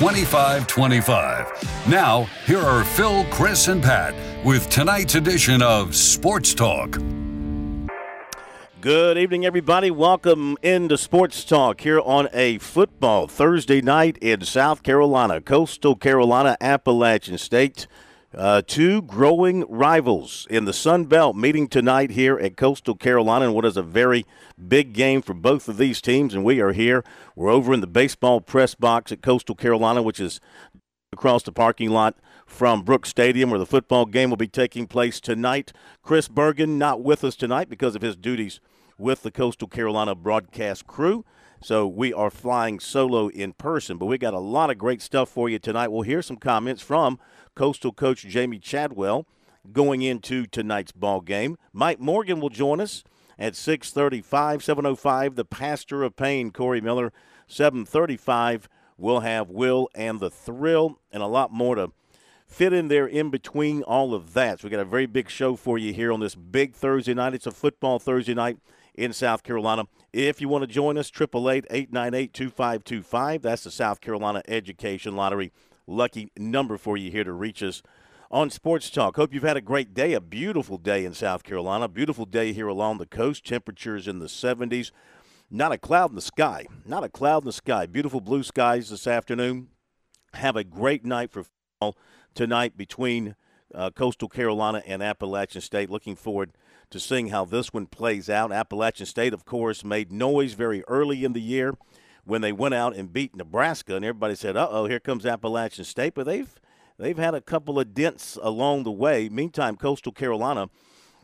2525. Now, here are Phil, Chris, and Pat with tonight's edition of Sports Talk. Good evening, everybody. Welcome into Sports Talk here on a football Thursday night in South Carolina, Coastal Carolina, Appalachian State. Uh, two growing rivals in the Sun Belt meeting tonight here at Coastal Carolina and what is a very big game for both of these teams. And we are here. We're over in the baseball press box at Coastal Carolina, which is across the parking lot from Brooks Stadium, where the football game will be taking place tonight. Chris Bergen not with us tonight because of his duties with the Coastal Carolina broadcast crew. So we are flying solo in person, but we got a lot of great stuff for you tonight. We'll hear some comments from Coastal coach Jamie Chadwell going into tonight's ball game. Mike Morgan will join us at 6:35, 7:05. The pastor of pain, Corey Miller. 7:35. We'll have Will and the Thrill, and a lot more to fit in there in between all of that. So we got a very big show for you here on this big Thursday night. It's a football Thursday night in South Carolina. If you want to join us, 888-898-2525. That's the South Carolina Education Lottery lucky number for you here to reach us on Sports Talk. Hope you've had a great day, a beautiful day in South Carolina, beautiful day here along the coast. Temperatures in the 70s. Not a cloud in the sky. Not a cloud in the sky. Beautiful blue skies this afternoon. Have a great night for football tonight between uh, Coastal Carolina and Appalachian State. Looking forward to seeing how this one plays out. Appalachian State, of course, made noise very early in the year when they went out and beat Nebraska, and everybody said, "Uh oh, here comes Appalachian State." But they've they've had a couple of dents along the way. Meantime, Coastal Carolina,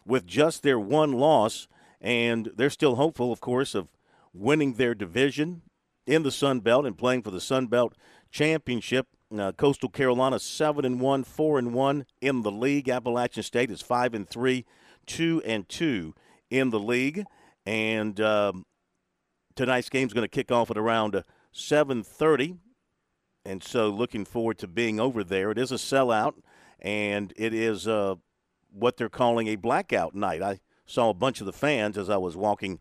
with just their one loss, and they're still hopeful, of course, of winning their division in the Sun Belt and playing for the Sun Belt championship. Uh, Coastal Carolina seven and one, four and one in the league. Appalachian State is five and three, two and two in the league, and um, tonight's game is going to kick off at around 7:30, uh, and so looking forward to being over there. It is a sellout, and it is uh, what they're calling a blackout night. I saw a bunch of the fans as I was walking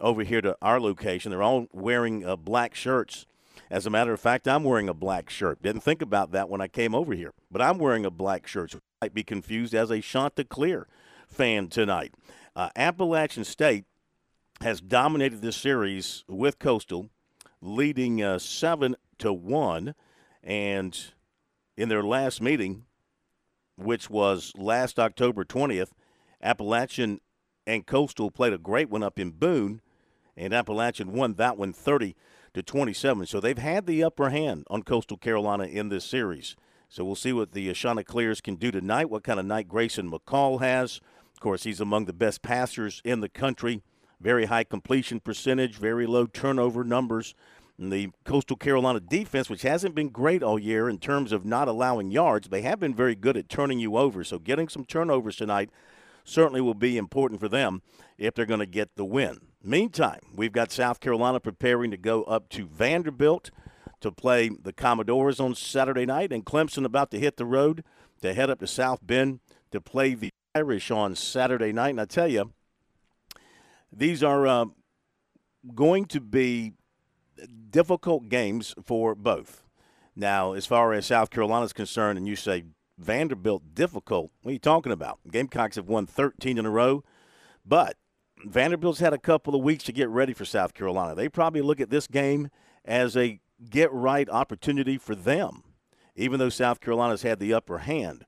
over here to our location. They're all wearing uh, black shirts. As a matter of fact, I'm wearing a black shirt. Didn't think about that when I came over here, but I'm wearing a black shirt. So I might be confused as a Chanticleer fan tonight. Uh, Appalachian State has dominated this series with Coastal, leading uh, seven to one, and in their last meeting, which was last October twentieth, Appalachian and Coastal played a great one up in Boone, and Appalachian won that one thirty to twenty-seven. So they've had the upper hand on Coastal Carolina in this series. So we'll see what the Chanticleers can do tonight. What kind of night Grayson McCall has. Of course, he's among the best passers in the country very high completion percentage, very low turnover numbers. And the Coastal Carolina defense, which hasn't been great all year in terms of not allowing yards, they have been very good at turning you over. So getting some turnovers tonight certainly will be important for them if they're going to get the win. Meantime, we've got South Carolina preparing to go up to Vanderbilt to play the Commodores on Saturday night, and Clemson about to hit the road to head up to South Bend to play the Irish on Saturday night. And I tell you, these are uh, going to be difficult games for both. Now, as far as South Carolina is concerned, and you say Vanderbilt difficult, what are you talking about? Gamecocks have won 13 in a row, but Vanderbilt's had a couple of weeks to get ready for South Carolina. They probably look at this game as a get right opportunity for them, even though South Carolina's had the upper hand.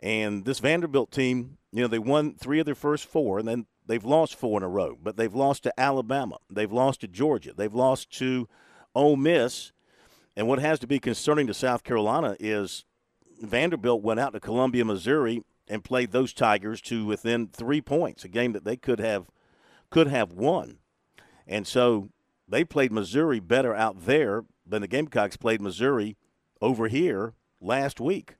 And this Vanderbilt team, you know, they won three of their first four, and then They've lost four in a row, but they've lost to Alabama. They've lost to Georgia. They've lost to Ole Miss. And what has to be concerning to South Carolina is Vanderbilt went out to Columbia, Missouri, and played those Tigers to within three points, a game that they could have could have won. And so they played Missouri better out there than the Gamecocks played Missouri over here last week.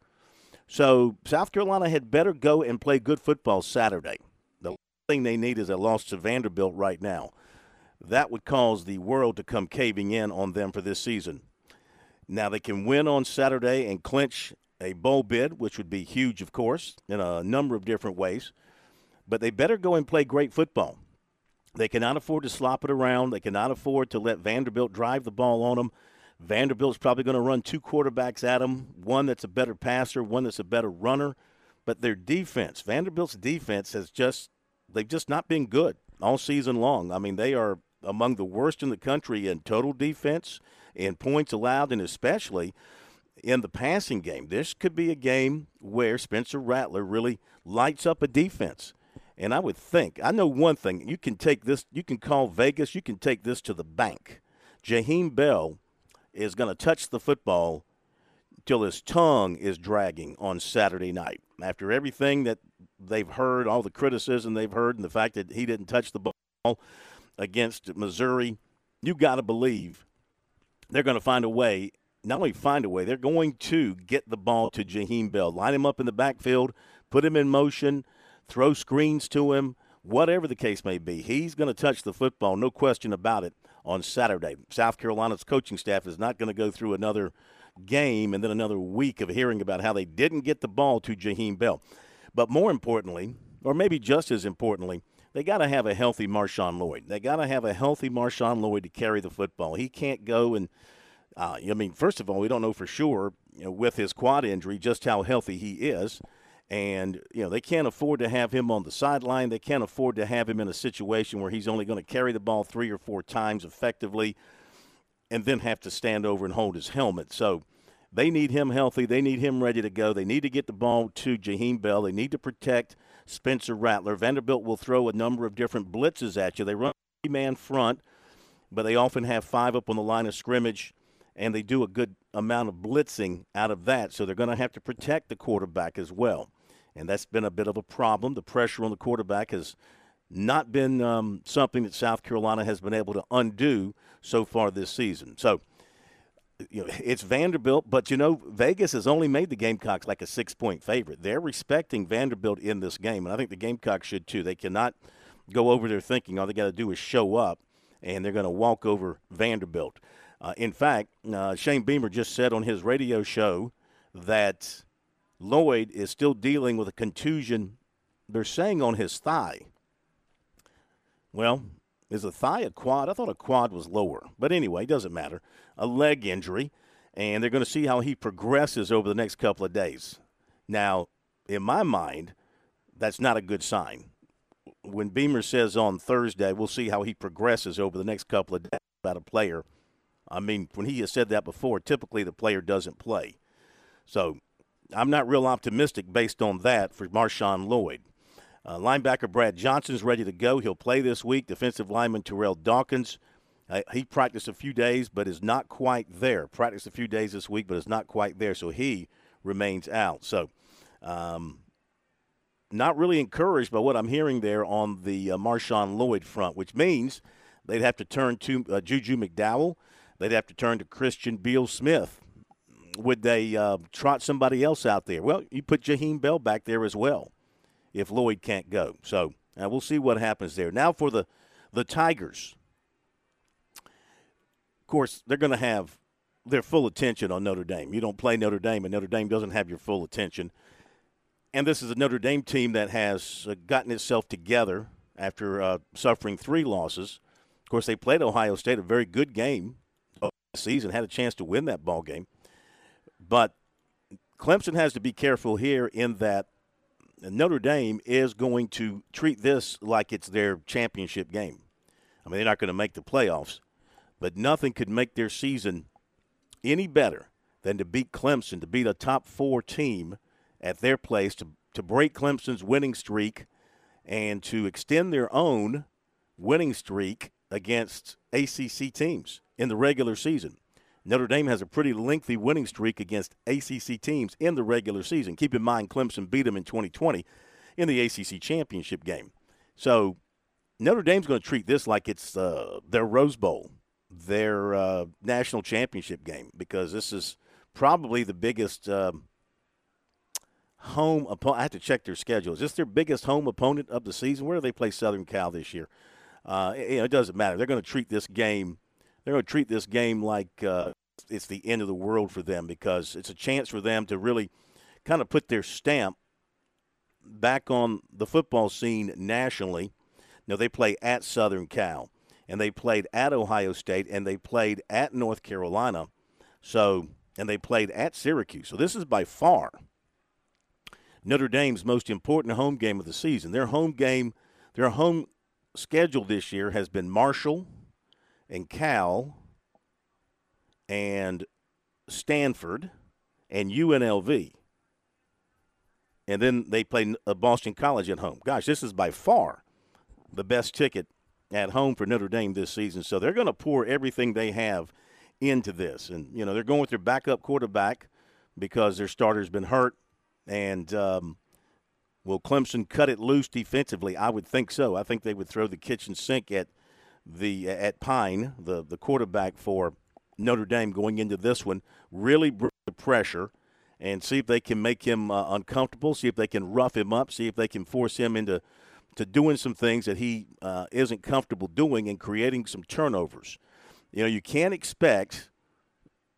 So South Carolina had better go and play good football Saturday. Thing they need is a loss to Vanderbilt right now. That would cause the world to come caving in on them for this season. Now they can win on Saturday and clinch a bowl bid, which would be huge, of course, in a number of different ways. But they better go and play great football. They cannot afford to slop it around. They cannot afford to let Vanderbilt drive the ball on them. Vanderbilt's probably going to run two quarterbacks at them one that's a better passer, one that's a better runner. But their defense, Vanderbilt's defense, has just, they've just not been good all season long. I mean, they are among the worst in the country in total defense, in points allowed, and especially in the passing game. This could be a game where Spencer Rattler really lights up a defense. And I would think, I know one thing, you can take this, you can call Vegas, you can take this to the bank. Jaheim Bell is going to touch the football till his tongue is dragging on Saturday night. After everything that they've heard, all the criticism they've heard, and the fact that he didn't touch the ball against Missouri, you got to believe they're going to find a way. Not only find a way, they're going to get the ball to Jaheim Bell, line him up in the backfield, put him in motion, throw screens to him, whatever the case may be. He's going to touch the football, no question about it on Saturday. South Carolina's coaching staff is not going to go through another game and then another week of hearing about how they didn't get the ball to Jaheim Bell. But more importantly, or maybe just as importantly, they got to have a healthy Marshawn Lloyd. They got to have a healthy Marshawn Lloyd to carry the football. He can't go and, uh, I mean, first of all, we don't know for sure you know, with his quad injury just how healthy he is. And, you know, they can't afford to have him on the sideline. They can't afford to have him in a situation where he's only going to carry the ball three or four times effectively and then have to stand over and hold his helmet. So they need him healthy. They need him ready to go. They need to get the ball to Jaheim Bell. They need to protect Spencer Rattler. Vanderbilt will throw a number of different blitzes at you. They run three man front, but they often have five up on the line of scrimmage, and they do a good amount of blitzing out of that. So they're going to have to protect the quarterback as well and that's been a bit of a problem. The pressure on the quarterback has not been um, something that South Carolina has been able to undo so far this season. So, you know, it's Vanderbilt, but you know, Vegas has only made the Gamecocks like a six point favorite. They're respecting Vanderbilt in this game, and I think the Gamecocks should too. They cannot go over there thinking all they got to do is show up, and they're going to walk over Vanderbilt. Uh, in fact, uh, Shane Beamer just said on his radio show that Lloyd is still dealing with a contusion, they're saying on his thigh. Well, is a thigh a quad? I thought a quad was lower. But anyway, doesn't matter. A leg injury, and they're going to see how he progresses over the next couple of days. Now, in my mind, that's not a good sign. When Beamer says on Thursday, we'll see how he progresses over the next couple of days about a player. I mean, when he has said that before, typically the player doesn't play. So I'm not real optimistic based on that for Marshawn Lloyd. Uh, linebacker Brad Johnson is ready to go. He'll play this week. Defensive lineman Terrell Dawkins. Uh, he practiced a few days, but is not quite there. Practiced a few days this week, but is not quite there. So he remains out. So, um, not really encouraged by what I'm hearing there on the uh, Marshawn Lloyd front, which means they'd have to turn to uh, Juju McDowell. They'd have to turn to Christian Beal Smith would they uh, trot somebody else out there? Well, you put Jaheim Bell back there as well if Lloyd can't go. So uh, we'll see what happens there. Now for the the Tigers. Of course, they're going to have their full attention on Notre Dame. You don't play Notre Dame, and Notre Dame doesn't have your full attention. And this is a Notre Dame team that has uh, gotten itself together after uh, suffering three losses. Of course, they played Ohio State, a very good game season, had a chance to win that ball game. But Clemson has to be careful here in that Notre Dame is going to treat this like it's their championship game. I mean, they're not going to make the playoffs, but nothing could make their season any better than to beat Clemson, to beat a top four team at their place, to, to break Clemson's winning streak, and to extend their own winning streak against ACC teams in the regular season. Notre Dame has a pretty lengthy winning streak against ACC teams in the regular season. Keep in mind, Clemson beat them in 2020 in the ACC championship game. So Notre Dame's going to treat this like it's uh, their Rose Bowl, their uh, national championship game, because this is probably the biggest uh, home opponent. I have to check their schedule. Is this their biggest home opponent of the season? Where do they play Southern Cal this year? Uh, it, it, doesn't matter. They're going to treat this game. They're going to treat this game like uh, it's the end of the world for them because it's a chance for them to really kind of put their stamp back on the football scene nationally. Now they play at Southern Cal, and they played at Ohio State, and they played at North Carolina. So, and they played at Syracuse. So this is by far Notre Dame's most important home game of the season. Their home game, their home schedule this year has been Marshall and Cal and Stanford and UNLV. And then they play uh, Boston College at home. Gosh, this is by far the best ticket at home for Notre Dame this season. So they're going to pour everything they have into this. And, you know, they're going with their backup quarterback because their starter's been hurt. And um, will Clemson cut it loose defensively? I would think so. I think they would throw the kitchen sink at the at Pyne, the the quarterback for Notre Dame, going into this one. Really bring the pressure and see if they can make him uh, uncomfortable. See if they can rough him up. See if they can force him into to doing some things that he uh, isn't comfortable doing and creating some turnovers. You know, you can't expect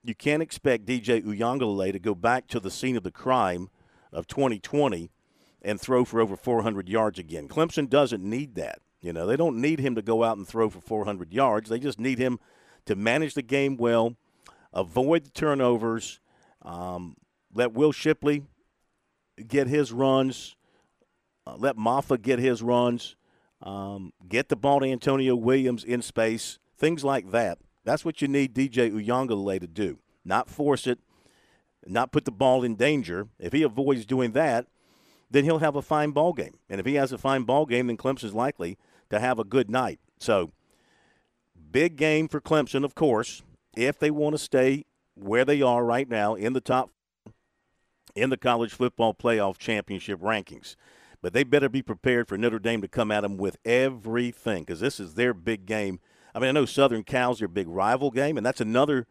you can't expect DJ Uiagalelei to go back to the scene of the crime of 2020 and throw for over 400 yards again. Clemson doesn't need that. You know, they don't need him to go out and throw for 400 yards. They just need him to manage the game well, avoid the turnovers, um, let Will Shipley get his runs, uh, let Mafah get his runs, um, get the ball to Antonio Williams in space, things like that. That's what you need DJ Uiagalelei to do. Not force it, not put the ball in danger. If he avoids doing that, then he'll have a fine ball game. And if he has a fine ball game, then Clemson's likely to have a good night. So, big game for Clemson, of course, if they want to stay where they are right now in the top in the college football playoff championship rankings. But they better be prepared for Notre Dame to come at them with everything because this is their big game. I mean, I know Southern Cal's their big rival game, and that's another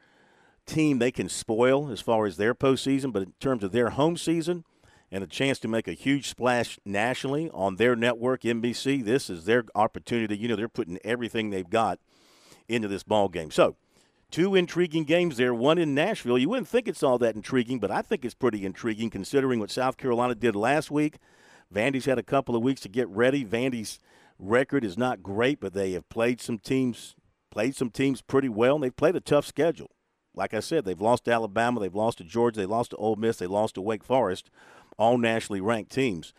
team they can spoil as far as their postseason. But in terms of their home season and a chance to make a huge splash nationally on their network, NBC, this is their opportunity. You know, they're putting everything they've got into this ball game. So, two intriguing games there. One in Nashville. You wouldn't think it's all that intriguing, but I think it's pretty intriguing considering what South Carolina did last week. Vandy's had a couple of weeks to get ready. Vandy's record is not great, but they have played some teams played some teams pretty well, and they've played a tough schedule. Like I said, they've lost to Alabama, they've lost to Georgia, they lost to Ole Miss, they lost to Wake Forest, all nationally ranked teams.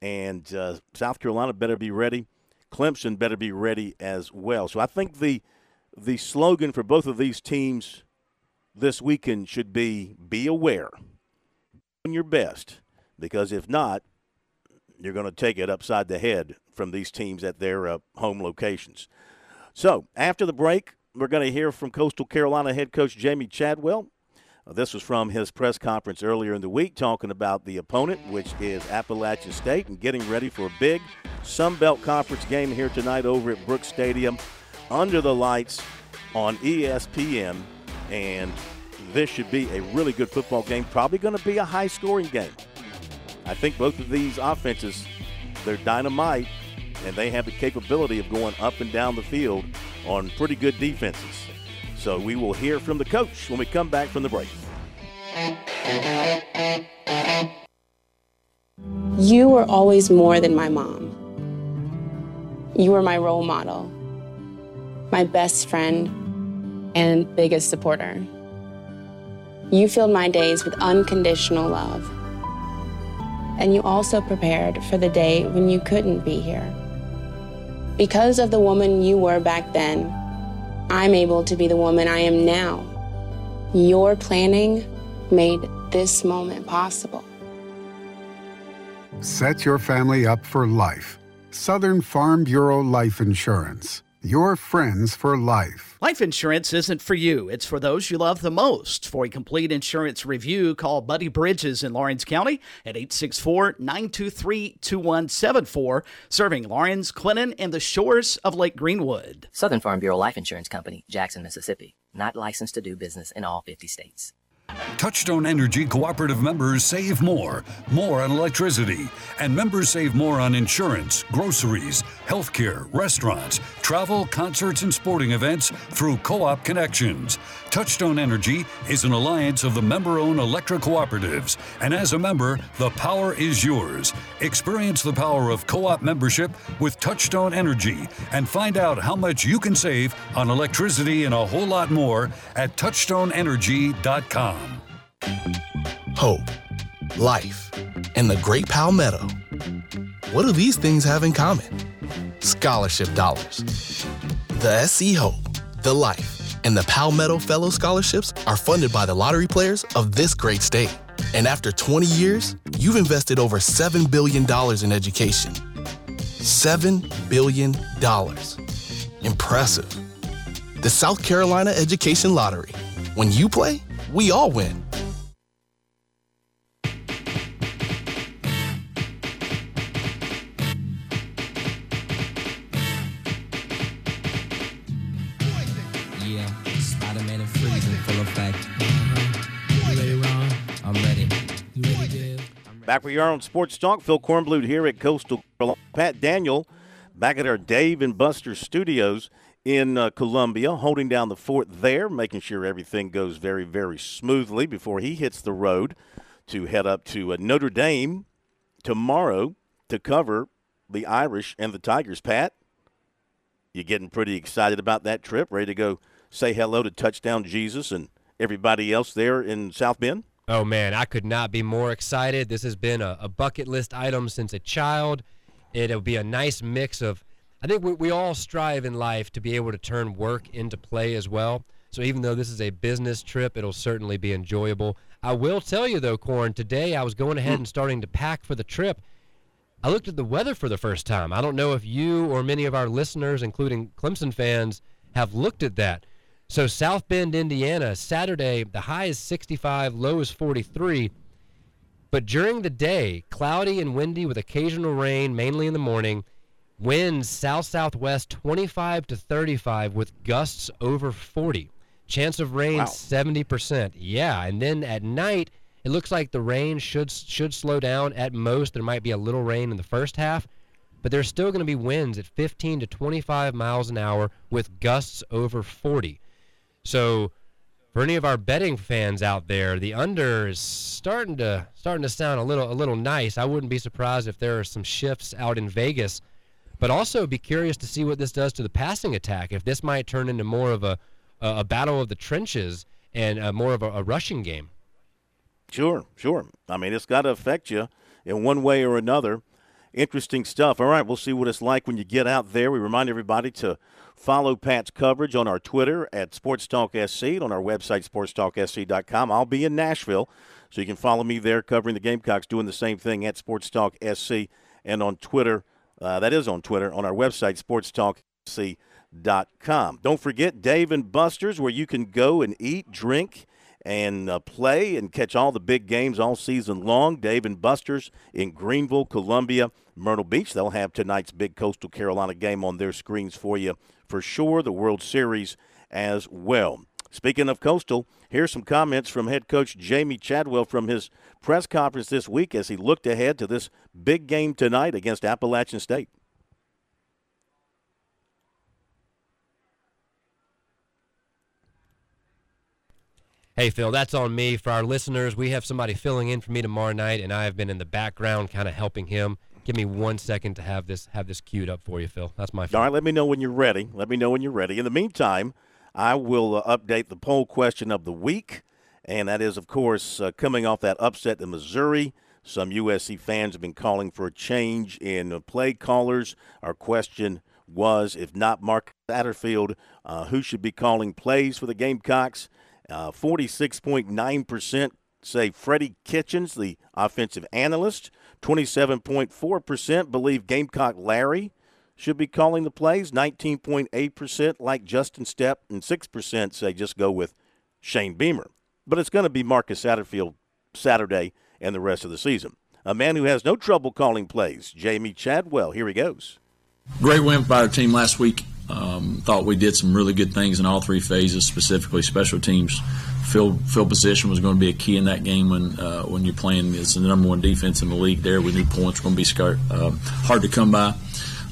And uh, South Carolina better be ready. Clemson better be ready as well. So I think the the slogan for both of these teams this weekend should be be aware, doing your best, because if not, you're going to take it upside the head from these teams at their uh, home locations. So after the break, we're going to hear from Coastal Carolina head coach jamie Chadwell. This was from his press conference earlier in the week, talking about the opponent, which is Appalachian State, and getting ready for a big Sun Belt Conference game here tonight over at Brooks Stadium under the lights on ESPN. And this should be a really good football game. Probably going to be a high scoring game. I think both of these offenses, they're dynamite, and they have the capability of going up and down the field on pretty good defenses. So we will hear from the coach when we come back from the break. You were always more than my mom. You were my role model my best friend, and biggest supporter. You filled my days with unconditional love. And you also prepared for the day when you couldn't be here. Because of the woman you were back then, I'm able to be the woman I am now. Your planning made this moment possible. Set your family up for life. Southern Farm Bureau Life Insurance. Your friends for life. Life insurance isn't for you, it's for those you love the most. For a complete insurance review, call Buddy Bridges in Laurens County at 864 923 2174, serving Laurens, Clinton, and the shores of Lake Greenwood. Southern Farm Bureau Life Insurance Company, Jackson, Mississippi. Not licensed to do business in all 50 states. Touchstone Energy cooperative members save more, more on electricity, and members save more on insurance, groceries, healthcare, restaurants, travel, concerts, and sporting events through co op connections. Touchstone Energy is an alliance of the member owned electric cooperatives, and as a member, the power is yours. Experience the power of co op membership with Touchstone Energy and find out how much you can save on electricity and a whole lot more at touchstoneenergy.com hope, life, and the Great Palmetto. What do these things have in common? Scholarship dollars. The SC Hope, the Life, and the Palmetto Fellow Scholarships are funded by the lottery players of this great state. And after 20 years, you've invested over $7 billion in education. $7 billion. Impressive. The South Carolina Education Lottery. When you play, we all win. Back with your own Sports Talk. Phil Kornblut here at Coastal Pat Daniel back at our Dave and Buster studios in uh, Columbia, holding down the fort there, making sure everything goes very, very smoothly before he hits the road to head up to uh, Notre Dame tomorrow to cover the Irish and the Tigers. Pat, you getting pretty excited about that trip? Ready to go say hello to Touchdown Jesus and everybody else there in South Bend? Oh man, I could not be more excited. This has been a, a bucket list item since a child. It'll be a nice mix of. I think we, we all strive in life to be able to turn work into play as well. So even though this is a business trip, it'll certainly be enjoyable. I will tell you though, Corn, today I was going ahead and starting to pack for the trip. I looked at the weather for the first time. I don't know if you or many of our listeners, including Clemson fans, have looked at that. So South Bend, Indiana, Saturday, the high is 65, low is 43. But during the day, cloudy and windy with occasional rain, mainly in the morning. Winds south southwest 25 to 35 with gusts over 40. Chance of rain wow. 70%. Yeah, and then at night it looks like the rain should should slow down at most. There might be a little rain in the first half, but there's still going to be winds at 15 to 25 miles an hour with gusts over 40. So for any of our betting fans out there, the under is starting to starting to sound a little a little nice. I wouldn't be surprised if there are some shifts out in Vegas, but also be curious to see what this does to the passing attack. If this might turn into more of a a, a battle of the trenches and uh, more of a, a rushing game. Sure, sure. I mean, it's got to affect you in one way or another. Interesting stuff. All right, we'll see what it's like when you get out there. We remind everybody to Follow Pat's coverage on our Twitter at Sports Talk SC and on our website, sportstalksc.com. I'll be in Nashville, so you can follow me there covering the Gamecocks, doing the same thing at Sports Talk SC and on Twitter. Uh, that is on Twitter, on our website, sportstalksc.com. Don't forget Dave and Buster's, where you can go and eat, drink, and uh, play and catch all the big games all season long. Dave and Buster's in Greenville, Columbia, Myrtle Beach. They'll have tonight's big Coastal Carolina game on their screens for you for sure, the World Series as well. Speaking of Coastal, here's some comments from head coach Jamie Chadwell from his press conference this week as he looked ahead to this big game tonight against Appalachian State. Hey, Phil, that's on me. For our listeners, we have somebody filling in for me tomorrow night, and I have been in the background kind of helping him. Give me one second to have this have this queued up for you, Phil. That's my. Phone. All right, let me know when you're ready. Let me know when you're ready. In the meantime, I will uh, update the poll question of the week, and that is, of course, uh, coming off that upset in Missouri. Some USC fans have been calling for a change in uh, play callers. Our question was, if not Mark Satterfield, uh, who should be calling plays for the Gamecocks? Uh, 46.9% say Freddie Kitchens, the offensive analyst. 27.4% believe Gamecock Larry should be calling the plays. 19.8% like Justin Stepp, and 6% say just go with Shane Beamer. But it's going to be Marcus Satterfield Saturday and the rest of the season. A man who has no trouble calling plays, Jamie Chadwell. Here he goes. Great win by our team last week. Um, thought we did some really good things in all three phases, specifically special teams. Field, field position was going to be a key in that game when uh, when you're playing as the number one defense in the league. There, we knew points were going to be scar- uh, hard to come by,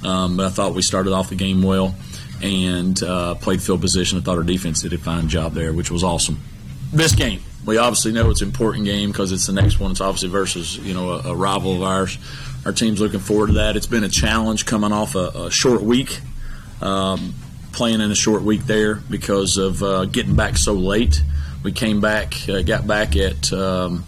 um, but I thought we started off the game well and uh, played field position. I thought our defense did a fine job there, which was awesome. This game, we obviously know it's an important game because it's the next one. It's obviously versus you know a, a, rival of ours. Our team's looking forward to that. It's been a challenge coming off a, a short week, um, playing in a short week there because of uh, getting back so late. We came back, uh, got back at. Um,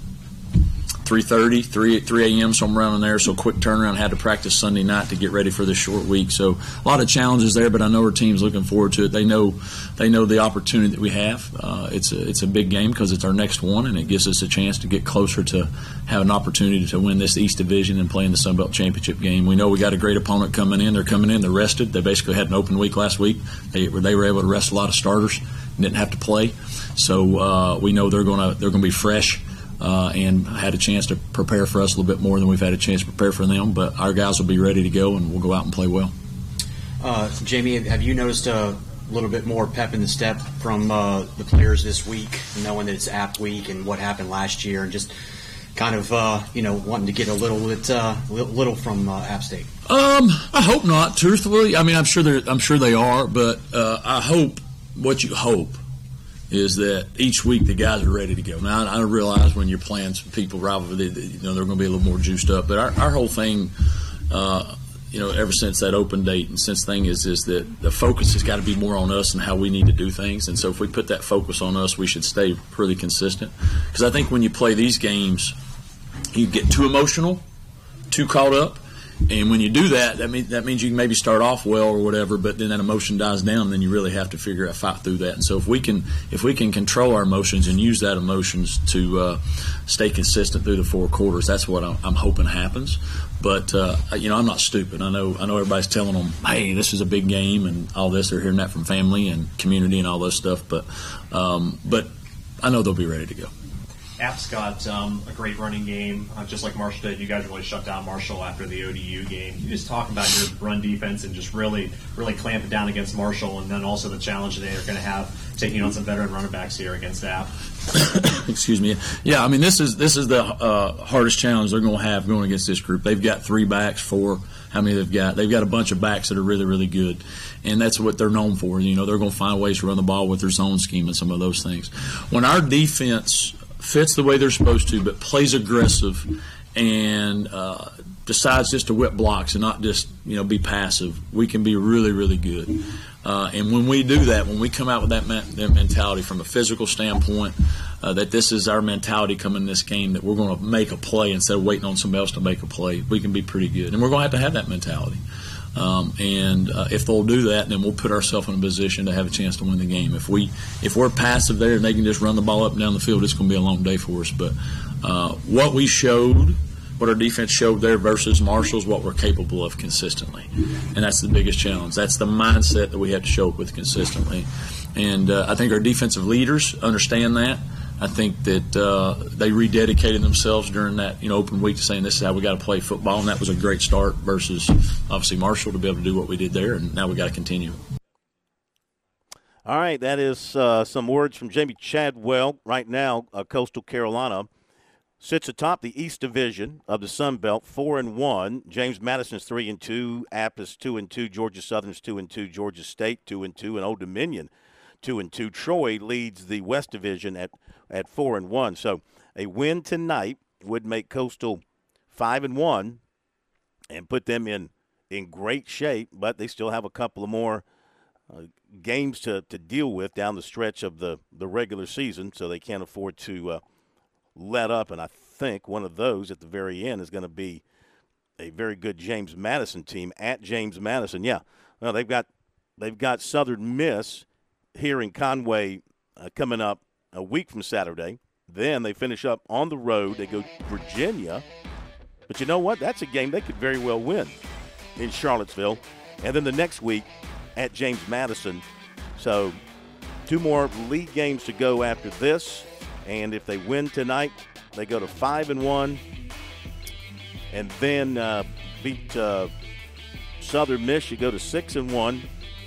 3.30, 3, 3 a.m., somewhere around there. So quick turnaround. Had to practice Sunday night to get ready for this short week. So a lot of challenges there, but I know our team's looking forward to it. They know they know the opportunity that we have. Uh, it's a it's a big game because it's our next one, and it gives us a chance to get closer to have an opportunity to win this East Division and play in the Sun Belt Championship game. We know we got a great opponent coming in. They're coming in. They're rested. They basically had an open week last week. They they were able to rest a lot of starters. And didn't have to play. So uh, we know they're gonna they're gonna be fresh uh, and had a chance to prepare for us a little bit more than we've had a chance to prepare for them. But our guys will be ready to go, and we'll go out and play well. Uh, Jamie, have you noticed a little bit more pep in the step from uh, the players this week, knowing that it's App Week and what happened last year, and just kind of uh, you know wanting to get a little bit uh, little from uh, App State? Um, I hope not. Truthfully, I mean, I'm sure they I'm sure they are, but uh, I hope what you hope is that each week the guys are ready to go. Now I, I realize when you're playing some people rival, you know they're going to be a little more juiced up. But our, our whole thing, uh, you know, ever since that open date and since thing is is that the focus has got to be more on us and how we need to do things. And so if we put that focus on us, we should stay pretty consistent. Because I think when you play these games, you get too emotional, too caught up and when you do that, that means that means you can maybe start off well or whatever, but then that emotion dies down. Then you really have to figure out fight through that. And so if we can if we can control our emotions and use that emotions to uh, stay consistent through the four quarters, that's what I'm, I'm hoping happens. But uh, you know, I'm not stupid. I know I know everybody's telling them, "Hey, this is a big game," and all this. They're hearing that from family and community and all this stuff. But um, but I know they'll be ready to go. App's got um, a great running game, uh, just like Marshall did. You guys really shut down Marshall after the ODU game. Can you just talk about your run defense and just really, really clamping down against Marshall, and then also the challenge they are going to have taking on some veteran running backs here against App. Excuse me. Yeah, I mean this is this is the uh, hardest challenge they're going to have going against this group. They've got three backs, four. How many they've got? They've got a bunch of backs that are really, really good, and that's what they're known for. You know, they're going to find ways to run the ball with their zone scheme and some of those things. When our defense fits the way they're supposed to, but plays aggressive and uh, decides just to whip blocks and not just you know be passive, we can be really really good. Uh, and when we do that, when we come out with that, that mentality from a physical standpoint, uh, that this is our mentality coming in this game, that we're going to make a play instead of waiting on somebody else to make a play, we can be pretty good. And we're going to have to have that mentality. Um, and uh, if they'll do that, then we'll put ourselves in a position to have a chance to win the game. If we if we're passive there and they can just run the ball up and down the field, it's going to be a long day for us. But uh, what we showed, what our defense showed there versus Marshall's, what we're capable of consistently, and that's the biggest challenge. That's the mindset that we have to show up with consistently. And uh, I think our defensive leaders understand that. I think that uh, they rededicated themselves during that you know open week to saying this is how we got to play football, and that was a great start versus obviously Marshall to be able to do what we did there, and now we got to continue. All right, that is uh, some words from Jamie Chadwell. Right now, uh, Coastal Carolina sits atop the East Division of the Sun Belt, four and one. James Madison's three and two, App is two and two, Georgia Southern's two and two, Georgia State two and two, and Old Dominion two and two. Troy leads the West Division at at four and one. So a win tonight would make Coastal five and one, and put them in in great shape. But they still have a couple of more uh, games to, to deal with down the stretch of the the regular season, so they can't afford to uh, let up. And I think one of those at the very end is going to be a very good James Madison team at James Madison. Yeah, well they've got they've got Southern Miss here in Conway uh, coming up a week from Saturday. Then they finish up on the road. They go Virginia. But you know what? That's a game they could very well win in Charlottesville. And then the next week at James Madison. So two more league games to go after this. And if they win tonight, they go to five and one. And then uh, beat uh, Southern Miss. You go to six and one.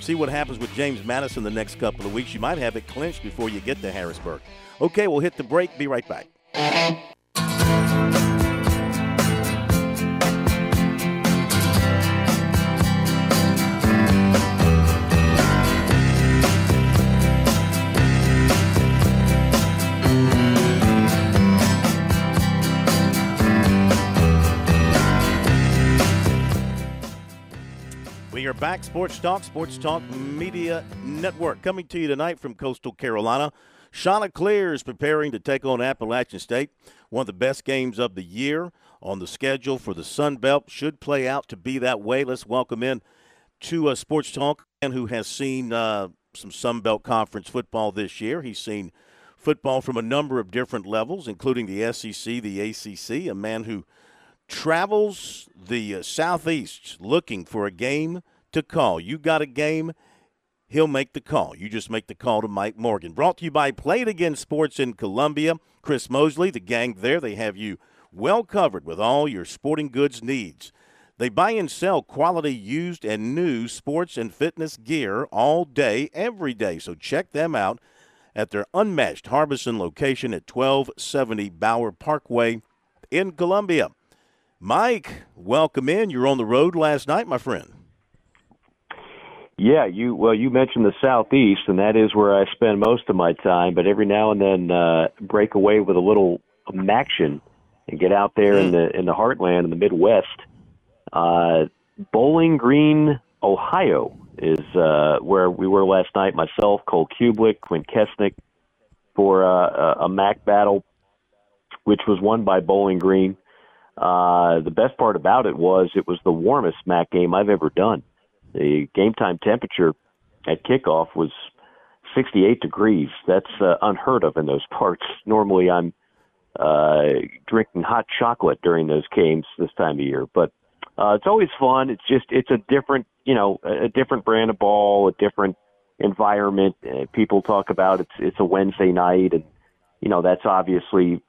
See what happens with James Madison the next couple of weeks. You might have it clinched before you get to Harrisonburg. Okay, we'll hit the break. Be right back. Back. Sports Talk, Sports Talk Media Network, coming to you tonight from Coastal Carolina. Chanticleer is preparing to take on Appalachian State. One of the best games of the year on the schedule for the Sun Belt should play out to be that way. Let's welcome in to uh, Sports Talk, and who has seen uh, some Sun Belt Conference football this year. He's seen football from a number of different levels, including the SEC, the ACC. A man who travels the uh, southeast looking for a game to call. You got a game, he'll make the call. You just make the call to Mike Morgan. Brought to you by Play It Again Sports in Columbia. Chris Mosley, the gang there, they have you well covered with all your sporting goods needs. They buy and sell quality used and new sports and fitness gear all day, every day. So check them out at their unmatched Harbison location at 1270 Bower Parkway in Columbia. Mike, welcome in. You're on the road last night, my friend. Yeah, you well, you mentioned the southeast, and that is where I spend most of my time. But every now and then, uh, break away with a little action and get out there in the in the heartland in the Midwest. Uh, Bowling Green, Ohio, is uh, where we were last night. Myself, Cole Cubelic, Quint Kessenich, for uh, a MAC battle, which was won by Bowling Green. Uh, the best part about it was it was the warmest MAC game I've ever done. The game time temperature at kickoff was 68 degrees. That's uh, unheard of in those parts. Normally, I'm uh, drinking hot chocolate during those games this time of year, but uh, it's always fun. It's just it's a different, you know, a different brand of ball, a different environment. Uh, people talk about it's it's a Wednesday night, and you know that's obviously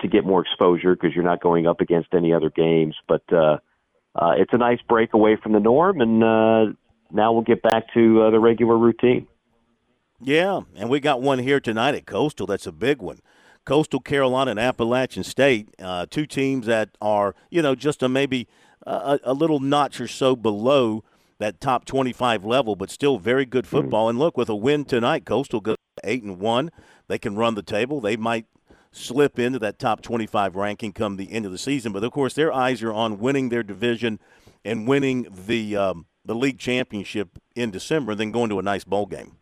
to get more exposure because you're not going up against any other games, but. uh uh, it's a nice break away from the norm, and uh, now we'll get back to uh, the regular routine. Yeah, and we got one here tonight at Coastal. That's a big one. Coastal Carolina and Appalachian State, uh, two teams that are, you know, just a maybe a, a, little notch or so below that top 25 level, but still very good hmm. football. And look, with a win tonight, Coastal goes eight and one. They can run the table. They might slip into that top 25 ranking come the end of the season. But of course, their eyes are on winning their division and winning the um, the league championship in December, and then going to a nice bowl game.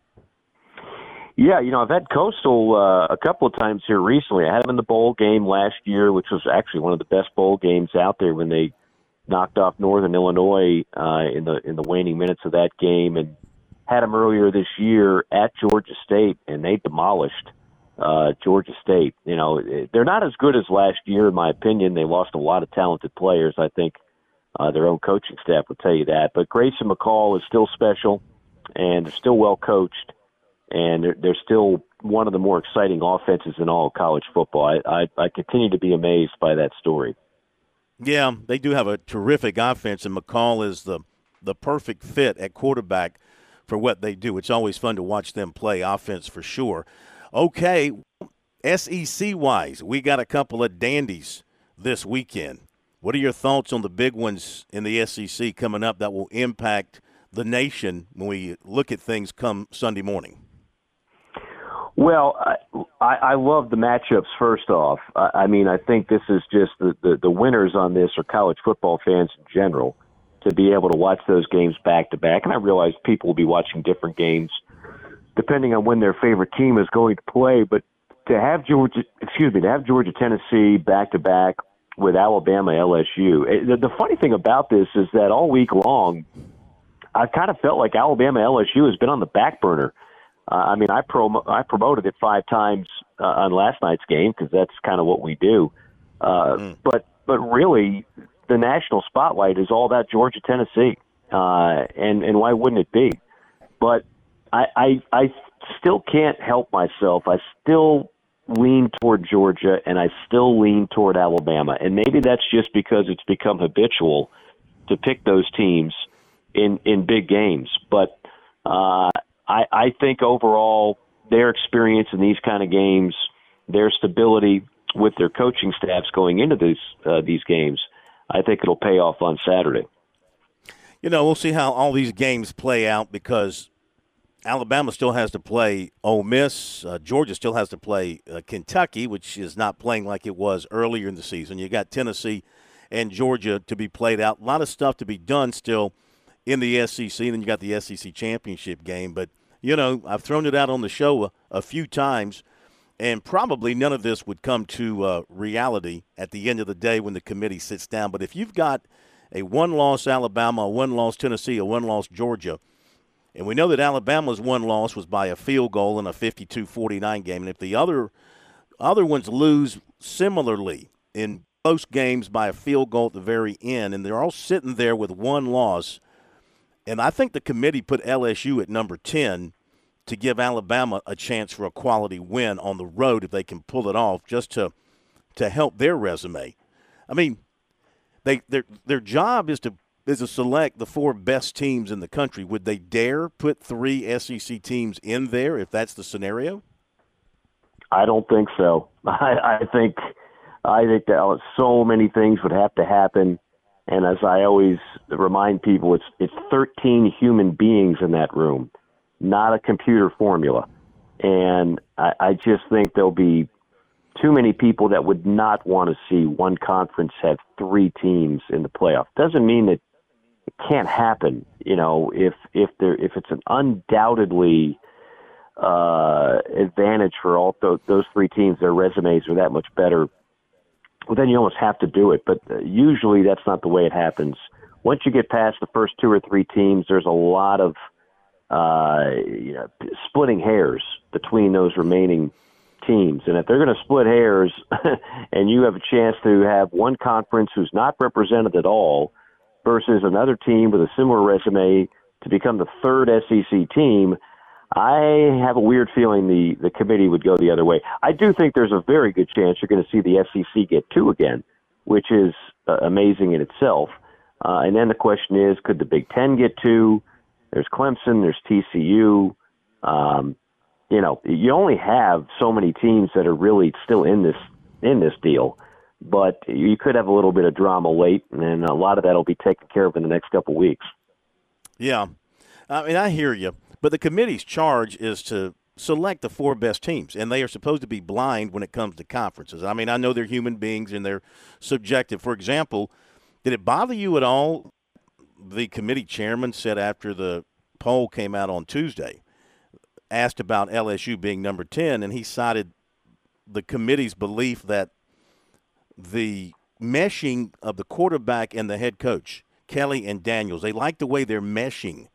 Yeah, you know, I've had Coastal uh, a couple of times here recently. I had them in the bowl game last year, which was actually one of the best bowl games out there when they knocked off Northern Illinois uh, in the in the waning minutes of that game, and had them earlier this year at Georgia State, and they demolished uh, Georgia State. You know, they're not as good as last year, in my opinion. They lost a lot of talented players. I think uh, their own coaching staff would tell you that. But Grayson McCall is still special, and they're still well coached, and they're, they're still one of the more exciting offenses in all of college football. I, I, I continue to be amazed by that story. Yeah, they do have a terrific offense, and McCall is the the perfect fit at quarterback for what they do. It's always fun to watch them play offense for sure. Okay, SEC wise, we got a couple of dandies this weekend. What are your thoughts on the big ones in the SEC coming up that will impact the nation when we look at things come Sunday morning? Well, I, I love the matchups. First off, I, mean, I think this is just the, the the winners on this are college football fans in general to be able to watch those games back to back. And I realize people will be watching different games depending on when their favorite team is going to play. But to have Georgia, excuse me, to have Georgia, Tennessee back to back with Alabama, LSU. The, the funny thing about this is that all week long, I kind of felt like Alabama, LSU has been on the back burner. Uh, I mean, I prom- I promoted it five times uh, on last night's game because that's kind of what we do. Uh, mm. But but really, the national spotlight is all about Georgia, Tennessee, uh, and and why wouldn't it be? But I, I I still can't help myself. I still lean toward Georgia and I still lean toward Alabama. And maybe that's just because it's become habitual to pick those teams in in big games. But Uh, I, I think overall their experience in these kind of games, their stability with their coaching staffs going into these uh, these games, I think it'll pay off on Saturday. You know, we'll see how all these games play out because Alabama still has to play Ole Miss. Uh, Georgia still has to play uh, Kentucky, which is not playing like it was earlier in the season. You got Tennessee and Georgia to be played out. A lot of stuff to be done still in the SEC. And then you got the SEC championship game. But, you know, I've thrown it out on the show a, a few times, and probably none of this would come to uh, reality at the end of the day when the committee sits down. But if you've got a one loss Alabama, a one loss Tennessee, a one loss Georgia, and we know that Alabama's one loss was by a field goal in a 52 49 game. And if the other other ones lose similarly in close games by a field goal at the very end, and they're all sitting there with one loss. And I think the committee put LSU at number 10 to give Alabama a chance for a quality win on the road if they can pull it off, just to to help their resume. I mean, they their their job is to is to select the four best teams in the country. Would they dare put three SEC teams in there if that's the scenario? I don't think so. I, I think I think that so many things would have to happen. And as I always remind people, it's it's 13 human beings in that room, not a computer formula. And I, I just think there'll be too many people that would not want to see one conference have three teams in the playoff. Doesn't mean that it can't happen. You know, if if there if it's an undoubtedly uh, advantage for all th- those three teams, their resumes are that much better well, then you almost have to do it. But uh, usually that's not the way it happens. Once you get past the first two or three teams, there's a lot of uh, you know, splitting hairs between those remaining teams. And if they're going to split hairs and you have a chance to have one conference who's not represented at all versus another team with a similar resume to become the third SEC team – I have a weird feeling the, the committee would go the other way. I do think there's a very good chance you're going to see the SEC get two again, which is uh, amazing in itself. Uh, and then the question is, could the Big Ten get two? There's Clemson, there's TCU. Um, you know, you only have so many teams that are really still in this in this deal, but you could have a little bit of drama late, and a lot of that will be taken care of in the next couple weeks. Yeah, I mean, I hear you. But the committee's charge is to select the four best teams, and they are supposed to be blind when it comes to conferences. I mean, I know they're human beings and they're subjective. For example, did it bother you at all? The committee chairman said after the poll came out on Tuesday, asked about LSU being number 10, and he cited the committee's belief that the meshing of the quarterback and the head coach, Kelly and Daniels, they like the way they're meshing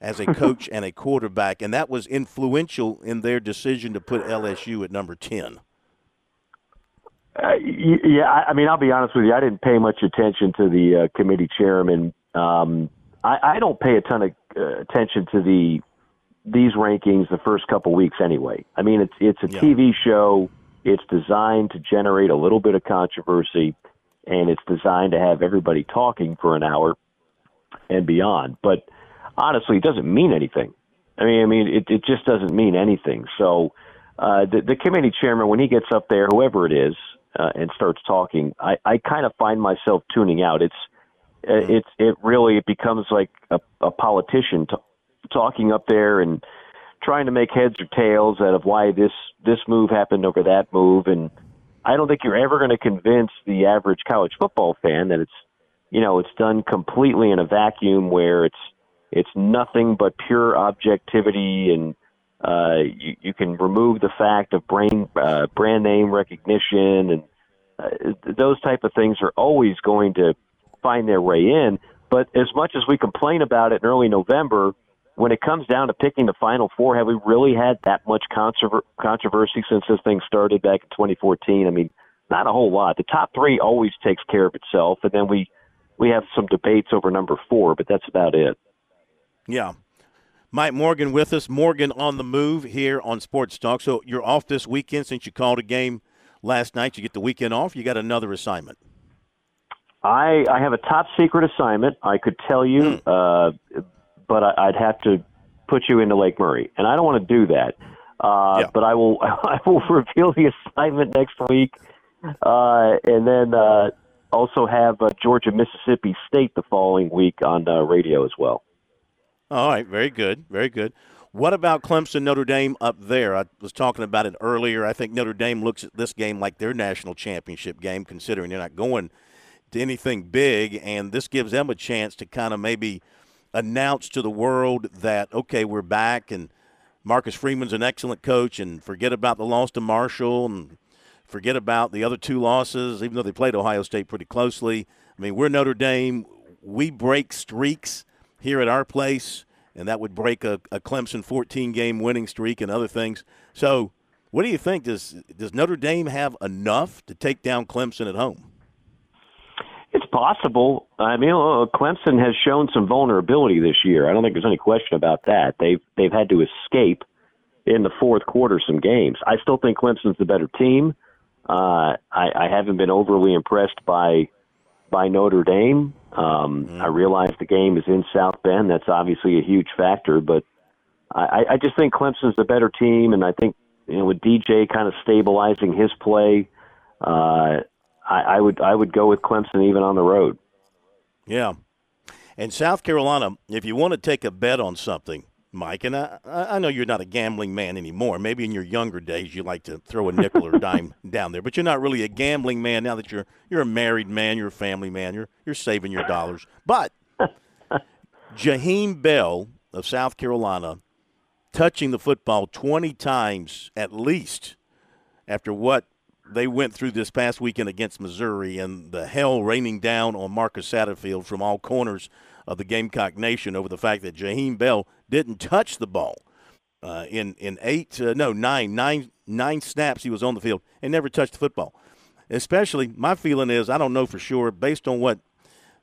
as a coach and a quarterback, and that was influential in their decision to put LSU at number 10. Uh, yeah, I mean, I'll be honest with you. I didn't pay much attention to the uh, committee chairman. Um, I, I don't pay a ton of uh, attention to the these rankings the first couple weeks anyway. I mean, it's it's a yeah. TV show. It's designed to generate a little bit of controversy, and it's designed to have everybody talking for an hour and beyond. But honestly, it doesn't mean anything. I mean, I mean, it, it just doesn't mean anything. So, uh, the, the committee chairman, when he gets up there, whoever it is, uh, and starts talking, I, I kind of find myself tuning out. It's, uh, mm-hmm. it's, it really it becomes like a, a politician t- talking up there and trying to make heads or tails out of why this this move happened over that move, and I don't think you're ever going to convince the average college football fan that it's, you know, it's done completely in a vacuum where it's it's nothing but pure objectivity, and uh, you, you can remove the fact of brain uh, brand name recognition, and uh, those type of things are always going to find their way in. But as much as we complain about it in early November, when it comes down to picking the final four, have we really had that much controver- controversy since this thing started back in 2014? I mean, not a whole lot. The top three always takes care of itself, and then we we have some debates over number four, but that's about it. Yeah. Mike Morgan with us. Morgan on the move here on Sports Talk. So you're off this weekend since you called a game last night. You get the weekend off. You got another assignment. I I have a top secret assignment. I could tell you, mm. uh, but I, would have to put you into Lake Murray, and I don't want to do that. Uh, Yeah. But I will I will reveal the assignment next week, uh, and then uh, also have uh, Georgia Mississippi State the following week on uh, radio as well. All right, very good, very good. What about Clemson Notre Dame up there? I was talking about it earlier. I think Notre Dame looks at this game like their national championship game, considering they're not going to anything big, and this gives them a chance to kind of maybe announce to the world that okay, we're back, and Marcus Freeman's an excellent coach, and forget about the loss to Marshall, and forget about the other two losses, even though they played Ohio State pretty closely. I mean, we're Notre Dame. We break streaks here at our place, and that would break a, a Clemson 14 game winning streak and other things. So, what do you think? Does does Notre Dame have enough to take down Clemson at home? Possible. I mean, uh, Clemson has shown some vulnerability this year. I don't think there's any question about that. They've they've had to escape in the fourth quarter some games. I still think Clemson's the better team. Uh, I, I haven't been overly impressed by by Notre Dame. Um, I realize the game is in South Bend. That's obviously a huge factor, but I, I just think Clemson's the better team, and I think you know with DJ kind of stabilizing his play, uh, I, I would I would go with Clemson even on the road. Yeah. And South Carolina, if you want to take a bet on something, Mike, and I, I know you're not a gambling man anymore. Maybe in your younger days you like to throw a nickel or a dime down there, but you're not really a gambling man now that you're you're a married man, you're a family man, you're you're saving your dollars. But Jaheim Bell of South Carolina touching the football 20 times at least after what they went through this past weekend against Missouri and the hell raining down on Marcus Satterfield from all corners of the Gamecock Nation over the fact that Jaheim Bell didn't touch the ball uh, in in eight uh, no nine nine nine snaps he was on the field and never touched the football. Especially, my feeling is I don't know for sure based on what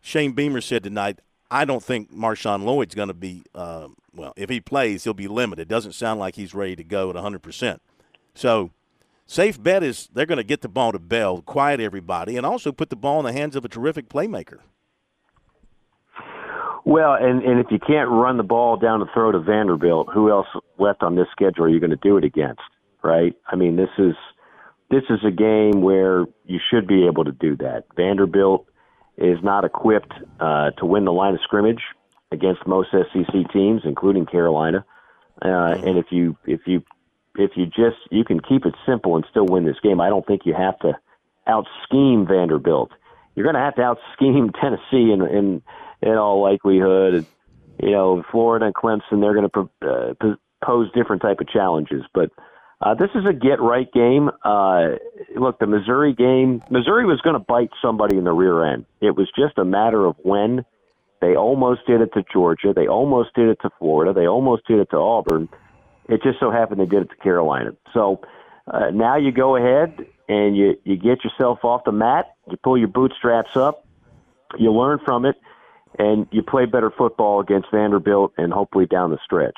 Shane Beamer said tonight. I don't think Marshawn Lloyd's going to be uh, well. If he plays, he'll be limited. Doesn't sound like he's ready to go at 100 percent. So safe bet is they're going to get the ball to Bell, quiet everybody, and also put the ball in the hands of a terrific playmaker. Well, and and if you can't run the ball down the throat of Vanderbilt, who else left on this schedule are you going to do it against? Right? I mean, this is this is a game where you should be able to do that. Vanderbilt is not equipped uh, to win the line of scrimmage against most SEC teams, including Carolina. Uh, and if you if you if you just you can keep it simple and still win this game, I don't think you have to out scheme Vanderbilt. You're going to have to out scheme Tennessee in in in all likelihood. You know, Florida and Clemson, they're going to uh, pose different type of challenges. But uh, this is a get right game. Uh, look, the Missouri game, Missouri was going to bite somebody in the rear end. It was just a matter of when. They almost did it to Georgia. They almost did it to Florida. They almost did it to Auburn. It just so happened they did it to Carolina. So uh, now you go ahead and you you get yourself off the mat. You pull your bootstraps up. You learn from it, and you play better football against Vanderbilt and hopefully down the stretch.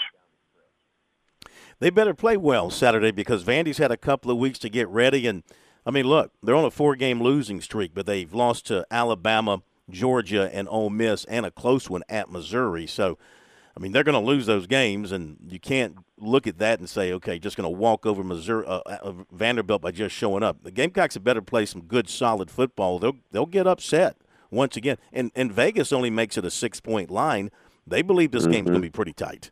They better play well Saturday because Vandy's had a couple of weeks to get ready. And I mean, look, they're on a four-game losing streak, but they've lost to Alabama, Georgia, and Ole Miss, and a close one at Missouri. So, mean, they're going to lose those games, and you can't look at that and say, okay, just going to walk over Missouri, uh, uh, Vanderbilt by just showing up. The Gamecocks have better play some good, solid football. They'll they'll get upset once again. And and Vegas only makes it a six-point line. They believe this game's going to be pretty tight.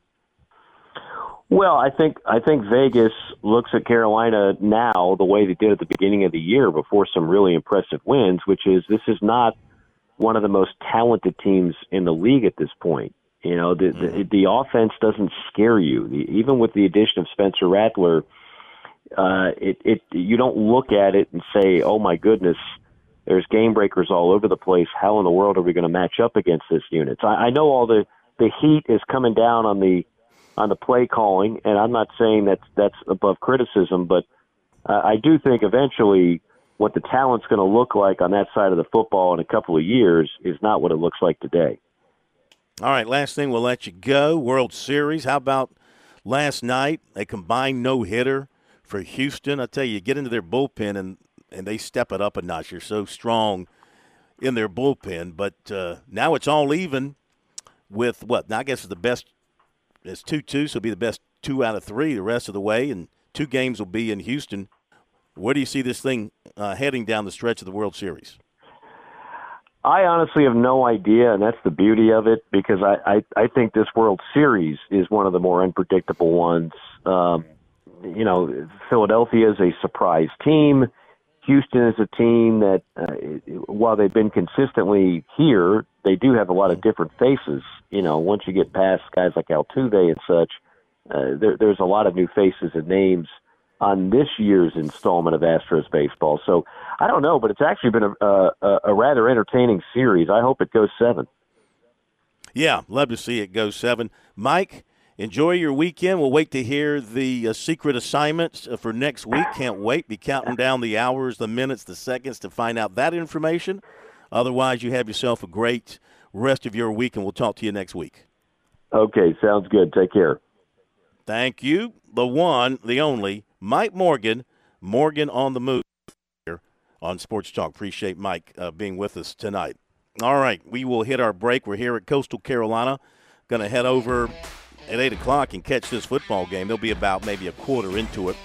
Well, I think I think Vegas looks at Carolina now the way they did at the beginning of the year before some really impressive wins, which is this is not one of the most talented teams in the league at this point. You know, the the, the offense doesn't scare you. The, even with the addition of Spencer Rattler, uh, it it you don't look at it and say, "Oh my goodness, there's game breakers all over the place. How in the world are we going to match up against this unit?" So I, I know all the the heat is coming down on the on the play calling, and I'm not saying that's that's above criticism, but uh, I do think eventually what the talent's going to look like on that side of the football in a couple of years is not what it looks like today. All right, last thing we'll let you go. World Series. How about last night? A combined no hitter for Houston. I tell you, you get into their bullpen and and they step it up a notch. They're so strong in their bullpen, but uh, now it's all even with what? Now I guess it's the best it's two two, so it'll be the best two out of three the rest of the way, and two games will be in Houston. Where do you see this thing uh, heading down the stretch of the World Series? I honestly have no idea, and that's the beauty of it because I, I, I think this World Series is one of the more unpredictable ones. Um, you know, Philadelphia is a surprise team. Houston is a team that, uh, while they've been consistently here, they do have a lot of different faces. You know, once you get past guys like Altuve and such, uh, there, there's a lot of new faces and names on this year's installment of Astros baseball. So I don't know, but it's actually been a, a, a rather entertaining series. I hope it goes seven. Yeah, love to see it go seven. Mike, enjoy your weekend. We'll wait to hear the uh, secret assignments uh, for next week. Can't wait. Be counting down the hours, the minutes, the seconds to find out that information. Otherwise, you have yourself a great rest of your week, and we'll talk to you next week. Okay, sounds good. Take care. Thank you. The one, the only, Mike Morgan, Morgan on the move here on Sports Talk. Appreciate Mike uh, being with us tonight. All right, we will hit our break. We're here at Coastal Carolina. Going to head over at 8 o'clock and catch this football game. They'll be about maybe a quarter into it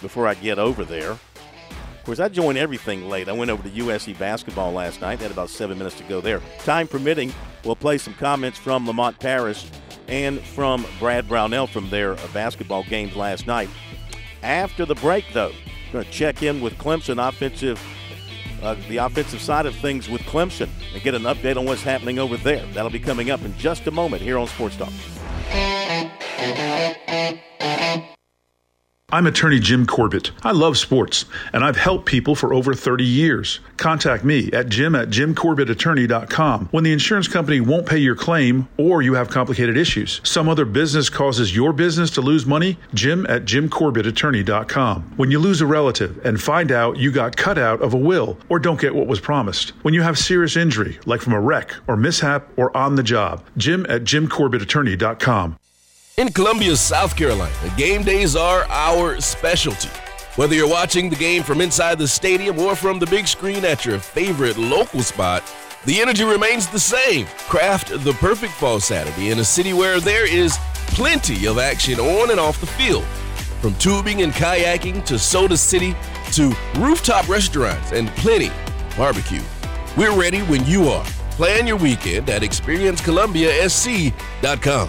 before I get over there. Of course, I joined everything late. I went over to USC basketball last night. Had about seven minutes to go there. Time permitting, we'll play some comments from Lamont Paris and from Brad Brownell from their basketball games last night. After the break, though, going to check in with Clemson offensive, uh, the offensive side of things with Clemson and get an update on what's happening over there. That'll be coming up in just a moment here on Sports Talk. I'm attorney Jim Corbett. I love sports, and I've helped people for over 30 years. Contact me at jim at jimcorbettattorney.com when the insurance company won't pay your claim or you have complicated issues. Some other business causes your business to lose money, jim at jimcorbettattorney.com. When you lose a relative and find out you got cut out of a will or don't get what was promised. When you have serious injury, like from a wreck or mishap or on the job, jim at jimcorbettattorney.com. In Columbia, South Carolina, game days are our specialty. Whether you're watching the game from inside the stadium or from the big screen at your favorite local spot, the energy remains the same. Craft the perfect fall Saturday in a city where there is plenty of action on and off the field. From tubing and kayaking to Soda City to rooftop restaurants and plenty barbecue. We're ready when you are. Plan your weekend at experiencecolumbiasc.com.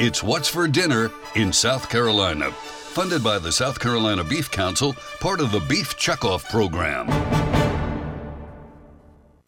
it's What's for Dinner in South Carolina. Funded by the South Carolina Beef Council, part of the Beef Checkoff Program.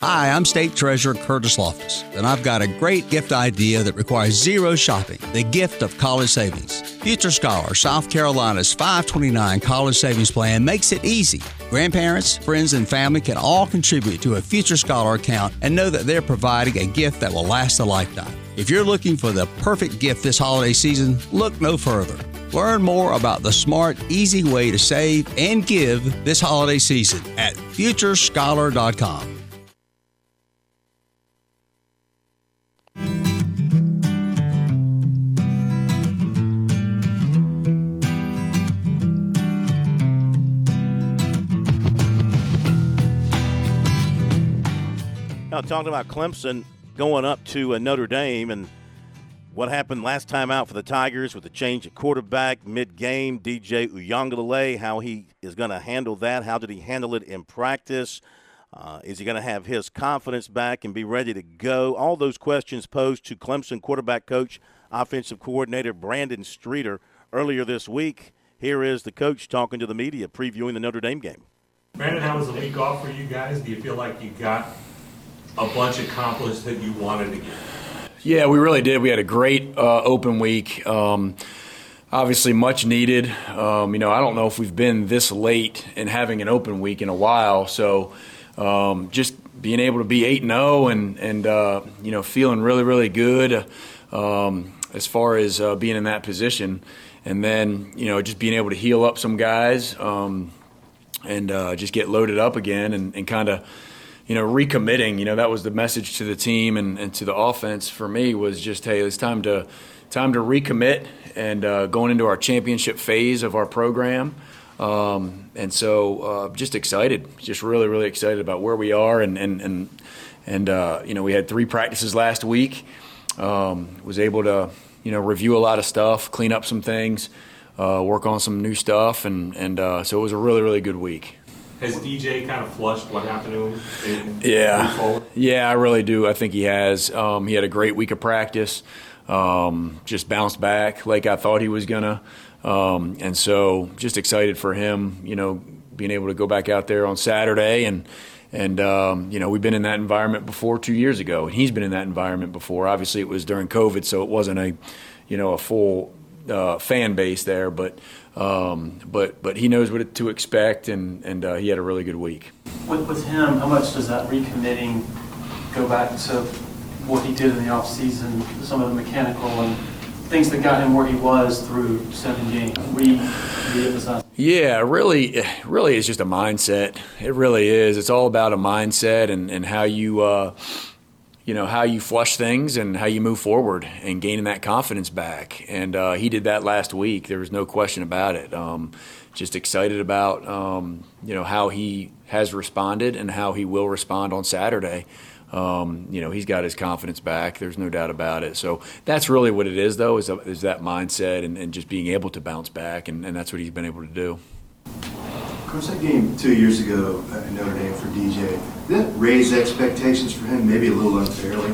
Hi, I'm State Treasurer Curtis Loftis, and I've got a great gift idea that requires zero shopping the gift of college savings. Future Scholar, South Carolina's 529 college savings plan makes it easy. Grandparents, friends, and family can all contribute to a Future Scholar account and know that they're providing a gift that will last a lifetime. If you're looking for the perfect gift this holiday season, look no further. Learn more about the smart, easy way to save and give this holiday season at futurescholar.com. Now, talking about Clemson going up to uh, Notre Dame and what happened last time out for the Tigers with the change at quarterback mid-game, DJ Uiagalelei, how he is going to handle that. How did he handle it in practice? Uh, is he going to have his confidence back and be ready to go? All those questions posed to Clemson quarterback coach, offensive coordinator Brandon Streeter earlier this week. Here is the coach talking to the media, previewing the Notre Dame game. Brandon, how was the week off for you guys? Do you feel like you got a bunch accomplished that you wanted to get? Yeah, we really did. We had a great uh, open week. Um, obviously, much needed. Um, you know, I don't know if we've been this late in having an open week in a while. So, um, just being able to be eight and zero, oh and and uh, you know, feeling really really good. Um, as far as uh, being in that position, and then you know just being able to heal up some guys um, and uh, just get loaded up again and, and kind of you know recommitting. You know that was the message to the team and, and to the offense for me was just hey it's time to time to recommit and uh, going into our championship phase of our program. Um, and so uh, just excited, just really, really excited about where we are. And, and, and, and uh, you know, we had three practices last week. Um, was able to, you know, review a lot of stuff, clean up some things, uh, work on some new stuff. And, and uh, so it was a really, really good week. Has DJ kind of flushed what happened to him? Yeah, yeah, I really do. I think he has. Um, he had a great week of practice. Um, just bounced back like I thought he was gonna, um, and so just excited for him. You know, being able to go back out there on Saturday and. And um, you know we've been in that environment before two years ago, and he's been in that environment before. Obviously, it was during COVID, so it wasn't a, you know, a full uh, fan base there. But um, but but he knows what to expect, and and uh, he had a really good week. With, with him, how much does that recommitting go back to what he did in the offseason, some of the mechanical and things that got him where he was through seven games? Re, re-emphasize. Yeah, really, really, it's just a mindset. It really is. It's all about a mindset and, and how you, uh, you know, how you flush things and how you move forward and gaining that confidence back. And uh, he did that last week. There was no question about it. Um, just excited about, um, you know, how he has responded and how he will respond on Saturday. Um, you know, he's got his confidence back. There's no doubt about it. So that's really what it is, though, is, is that mindset and, and just being able to bounce back. And, and that's what he's been able to do. Coach, that game two years ago at Notre Dame for DJ, did that raise expectations for him maybe a little unfairly?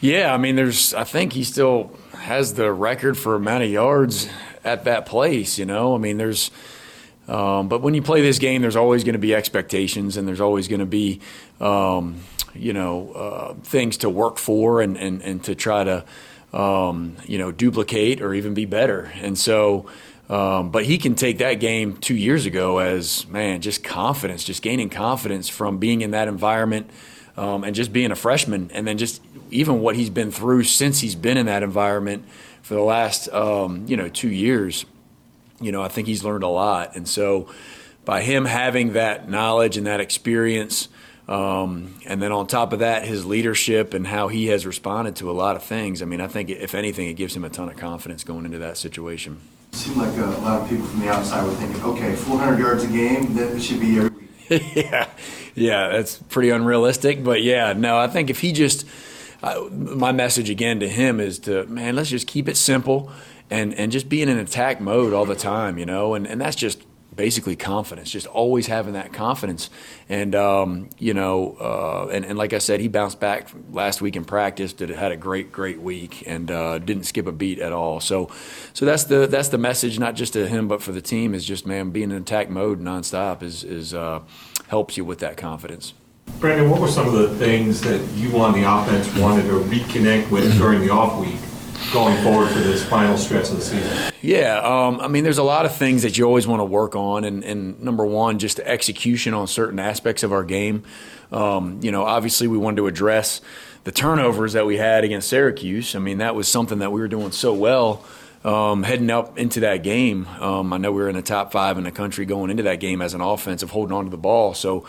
Yeah, I mean, there's. I think he still has the record for amount of yards at that place. You know, I mean, there's. Um, but when you play this game, there's always going to be expectations, and there's always going to be, um, you know, uh, things to work for and, and, and to try to, um, you know, duplicate or even be better. And so, um, but he can take that game two years ago as man, just confidence, just gaining confidence from being in that environment um, and just being a freshman, and then just even what he's been through since he's been in that environment for the last um, you know two years. You know, I think he's learned a lot, and so by him having that knowledge and that experience. Um, and then on top of that, his leadership and how he has responded to a lot of things. I mean, I think if anything, it gives him a ton of confidence going into that situation. Seemed like a, lot of people from the outside were thinking, okay, 400 yards a game, that should be every week. yeah, yeah, that's pretty unrealistic. But yeah, no, I think if he just, uh, my message again to him is to man, let's just keep it simple and and just be in an attack mode all the time, you know, and and that's just basically confidence, just always having that confidence. And um, you know, uh, and and like I said, he bounced back last week in practice. Did had a great great week and uh, didn't skip a beat at all. So so that's the that's the message, not just to him but for the team is just man being in attack mode nonstop is is uh, helps you with that confidence. Brandon, what were some of the things that you on the offense wanted to reconnect with during the off week going forward for this final stretch of the season? Yeah, um, I mean, there's a lot of things that you always want to work on, and, and number one, just execution on certain aspects of our game. Um, you know, obviously, we wanted to address the turnovers that we had against Syracuse. I mean, that was something that we were doing so well. Um, heading up into that game, um, I know we were in the top five in the country going into that game as an offensive, holding on to the ball. So,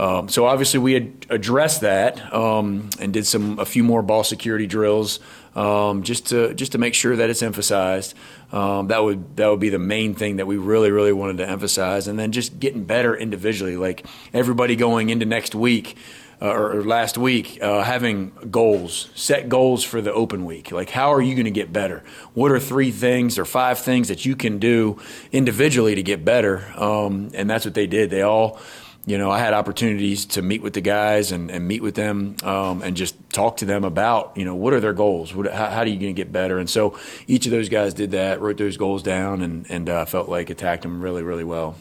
um, so obviously we had addressed that um, and did some a few more ball security drills um, just to just to make sure that it's emphasized. Um, that would that would be the main thing that we really really wanted to emphasize, and then just getting better individually. Like everybody going into next week. Uh, or, or last week, uh, having goals, set goals for the open week. Like, how are you going to get better? What are three things or five things that you can do individually to get better? Um, and that's what they did. They all you know, I had opportunities to meet with the guys and, and meet with them um, and just talk to them about, you know, what are their goals? What, how, how are you going to get better? And so each of those guys did that, wrote those goals down, and, and uh, felt like attacked them really, really well.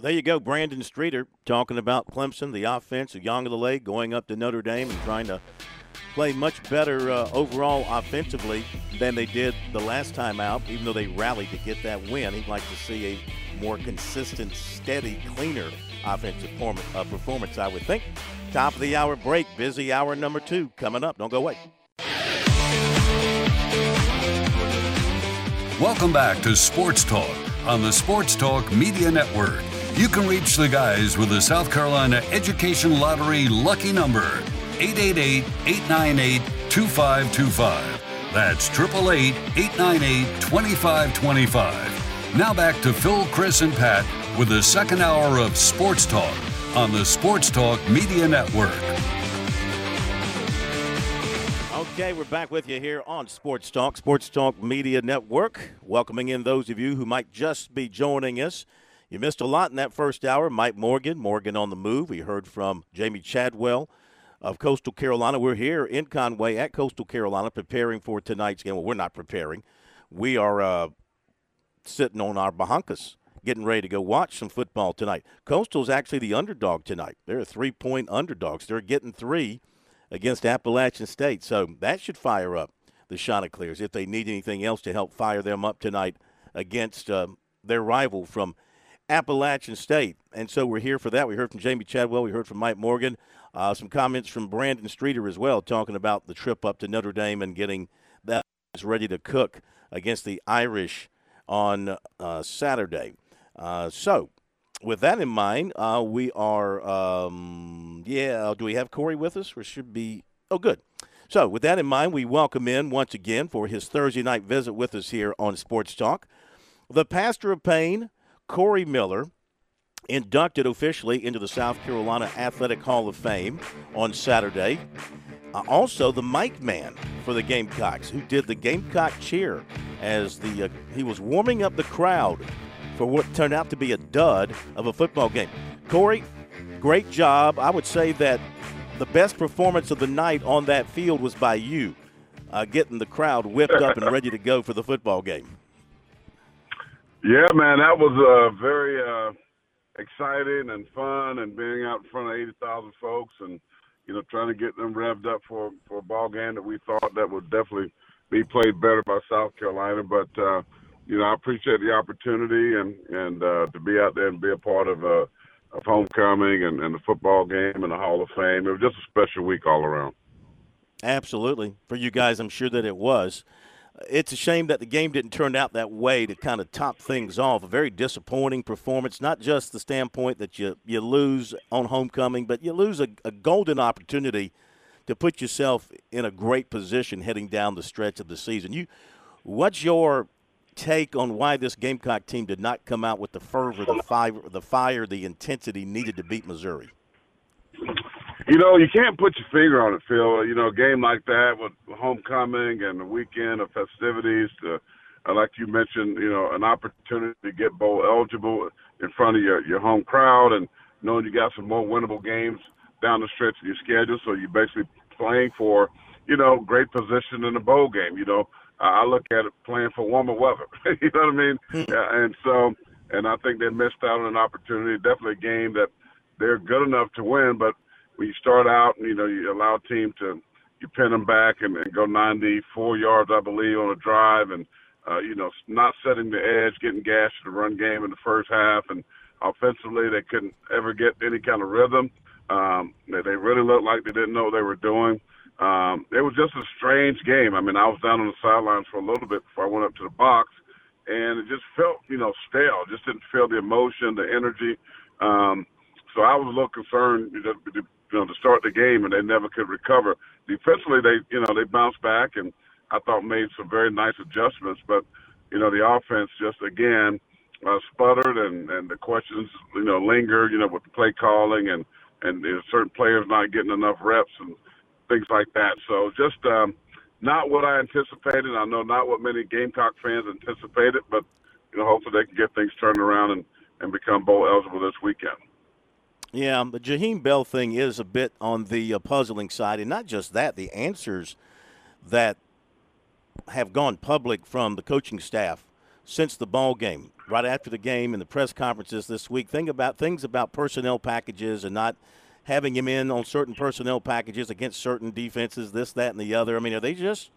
There you go, Brandon Streeter talking about Clemson, the offense of Uiagalelei, going up to Notre Dame and trying to play much better uh, overall offensively than they did the last time out, even though they rallied to get that win. He'd like to see a more consistent, steady, cleaner offensive uh, performance, I would think. Top of the hour break, busy hour number two coming up. Don't go away. Welcome back to Sports Talk on the Sports Talk Media Network. You can reach the guys with the South Carolina Education Lottery lucky number 888 898 2525. That's 888 898 2525. Now back to Phil, Chris, and Pat with the second hour of Sports Talk on the Sports Talk Media Network. Okay, we're back with you here on Sports Talk, Sports Talk Media Network. Welcoming in those of you who might just be joining us. You missed a lot in that first hour. Mike Morgan, Morgan on the move. We heard from Jamey Chadwell of Coastal Carolina. We're here in Conway at Coastal Carolina preparing for tonight's game. Well, we're not preparing. We are uh, sitting on our bahancas getting ready to go watch some football tonight. Coastal's actually the underdog tonight. They're a three point underdogs. They're getting three against Appalachian State. So that should fire up the Chanticleers if they need anything else to help fire them up tonight against uh, their rival from Appalachian State. And so we're here for that. We heard from Jamey Chadwell. We heard from Mike Morgan. Uh, some comments from Brandon Streeter as well, talking about the trip up to Notre Dame and getting that ready to cook against the Irish on uh, Saturday. Uh, so, with that in mind, uh, we are, um, yeah, do we have Corey with us? Or should be, oh, good. So, with that in mind, we welcome in once again for his Thursday night visit with us here on Sports Talk the pastor of Pyne, Corey Miller, inducted officially into the South Carolina Athletic Hall of Fame on Saturday. Uh, also, the mic man for the Gamecocks, who did the Gamecock cheer as the uh, he was warming up the crowd for what turned out to be a dud of a football game. Corey, great job. I would say that the best performance of the night on that field was by you, uh, getting the crowd whipped up and ready to go for the football game. Yeah, man, that was uh, very uh, exciting and fun, and being out in front of eighty thousand folks, and you know, trying to get them revved up for for a ball game that we thought that would definitely be played better by South Carolina, but. Uh, you know, I appreciate the opportunity and and uh, to be out there and be a part of uh, of homecoming and, and the football game and the Hall of Fame. It was just a special week all around. Absolutely, for you guys, I'm sure that it was. It's a shame that the game didn't turn out that way to kind of top things off. A very disappointing performance, not just the standpoint that you, you lose on homecoming, but you lose a, a golden opportunity to put yourself in a great position heading down the stretch of the season. You, what's your take on why this Gamecock team did not come out with the fervor, the fire, the fire, the intensity needed to beat Missouri? You know, you can't put your finger on it, Phil. You know, a game like that with homecoming and the weekend of festivities, to, uh, like you mentioned, you know, an opportunity to get bowl eligible in front of your your home crowd, and knowing you got some more winnable games down the stretch of your schedule, so you're basically playing for, you know, great position in the bowl game. You know, I look at it playing for warmer weather. you know what I mean? Yeah, and so, and I think they missed out on an opportunity. Definitely a game that they're good enough to win, but when you start out you know you allow a team to you pin them back and, and go 94 yards, I believe, on a drive, and uh, you know not setting the edge, getting gashed in the run game in the first half, and offensively they couldn't ever get any kind of rhythm. Um, they, they really looked like they didn't know what they were doing. Um, it was just a strange game. I mean, I was down on the sidelines for a little bit before I went up to the box, and it just felt, you know, stale. Just didn't feel the emotion, the energy. Um, so I was a little concerned, you know, to start the game, and they never could recover. Defensively, they, you know, they bounced back, and I thought made some very nice adjustments. But, you know, the offense just again uh, sputtered, and and the questions, you know, linger, you know, with the play calling and and you know, certain players not getting enough reps and things like that. So just um, not what I anticipated. I know not what many Gamecock fans anticipated, but you know, hopefully they can get things turned around and, and become bowl eligible this weekend. Yeah, the Jaheim Bell thing is a bit on the uh, puzzling side, and not just that, the answers that have gone public from the coaching staff since the ball game, right after the game, and the press conferences this week. Think about things about personnel packages and not having him in on certain personnel packages against certain defenses, this, that, and the other. I mean, are they just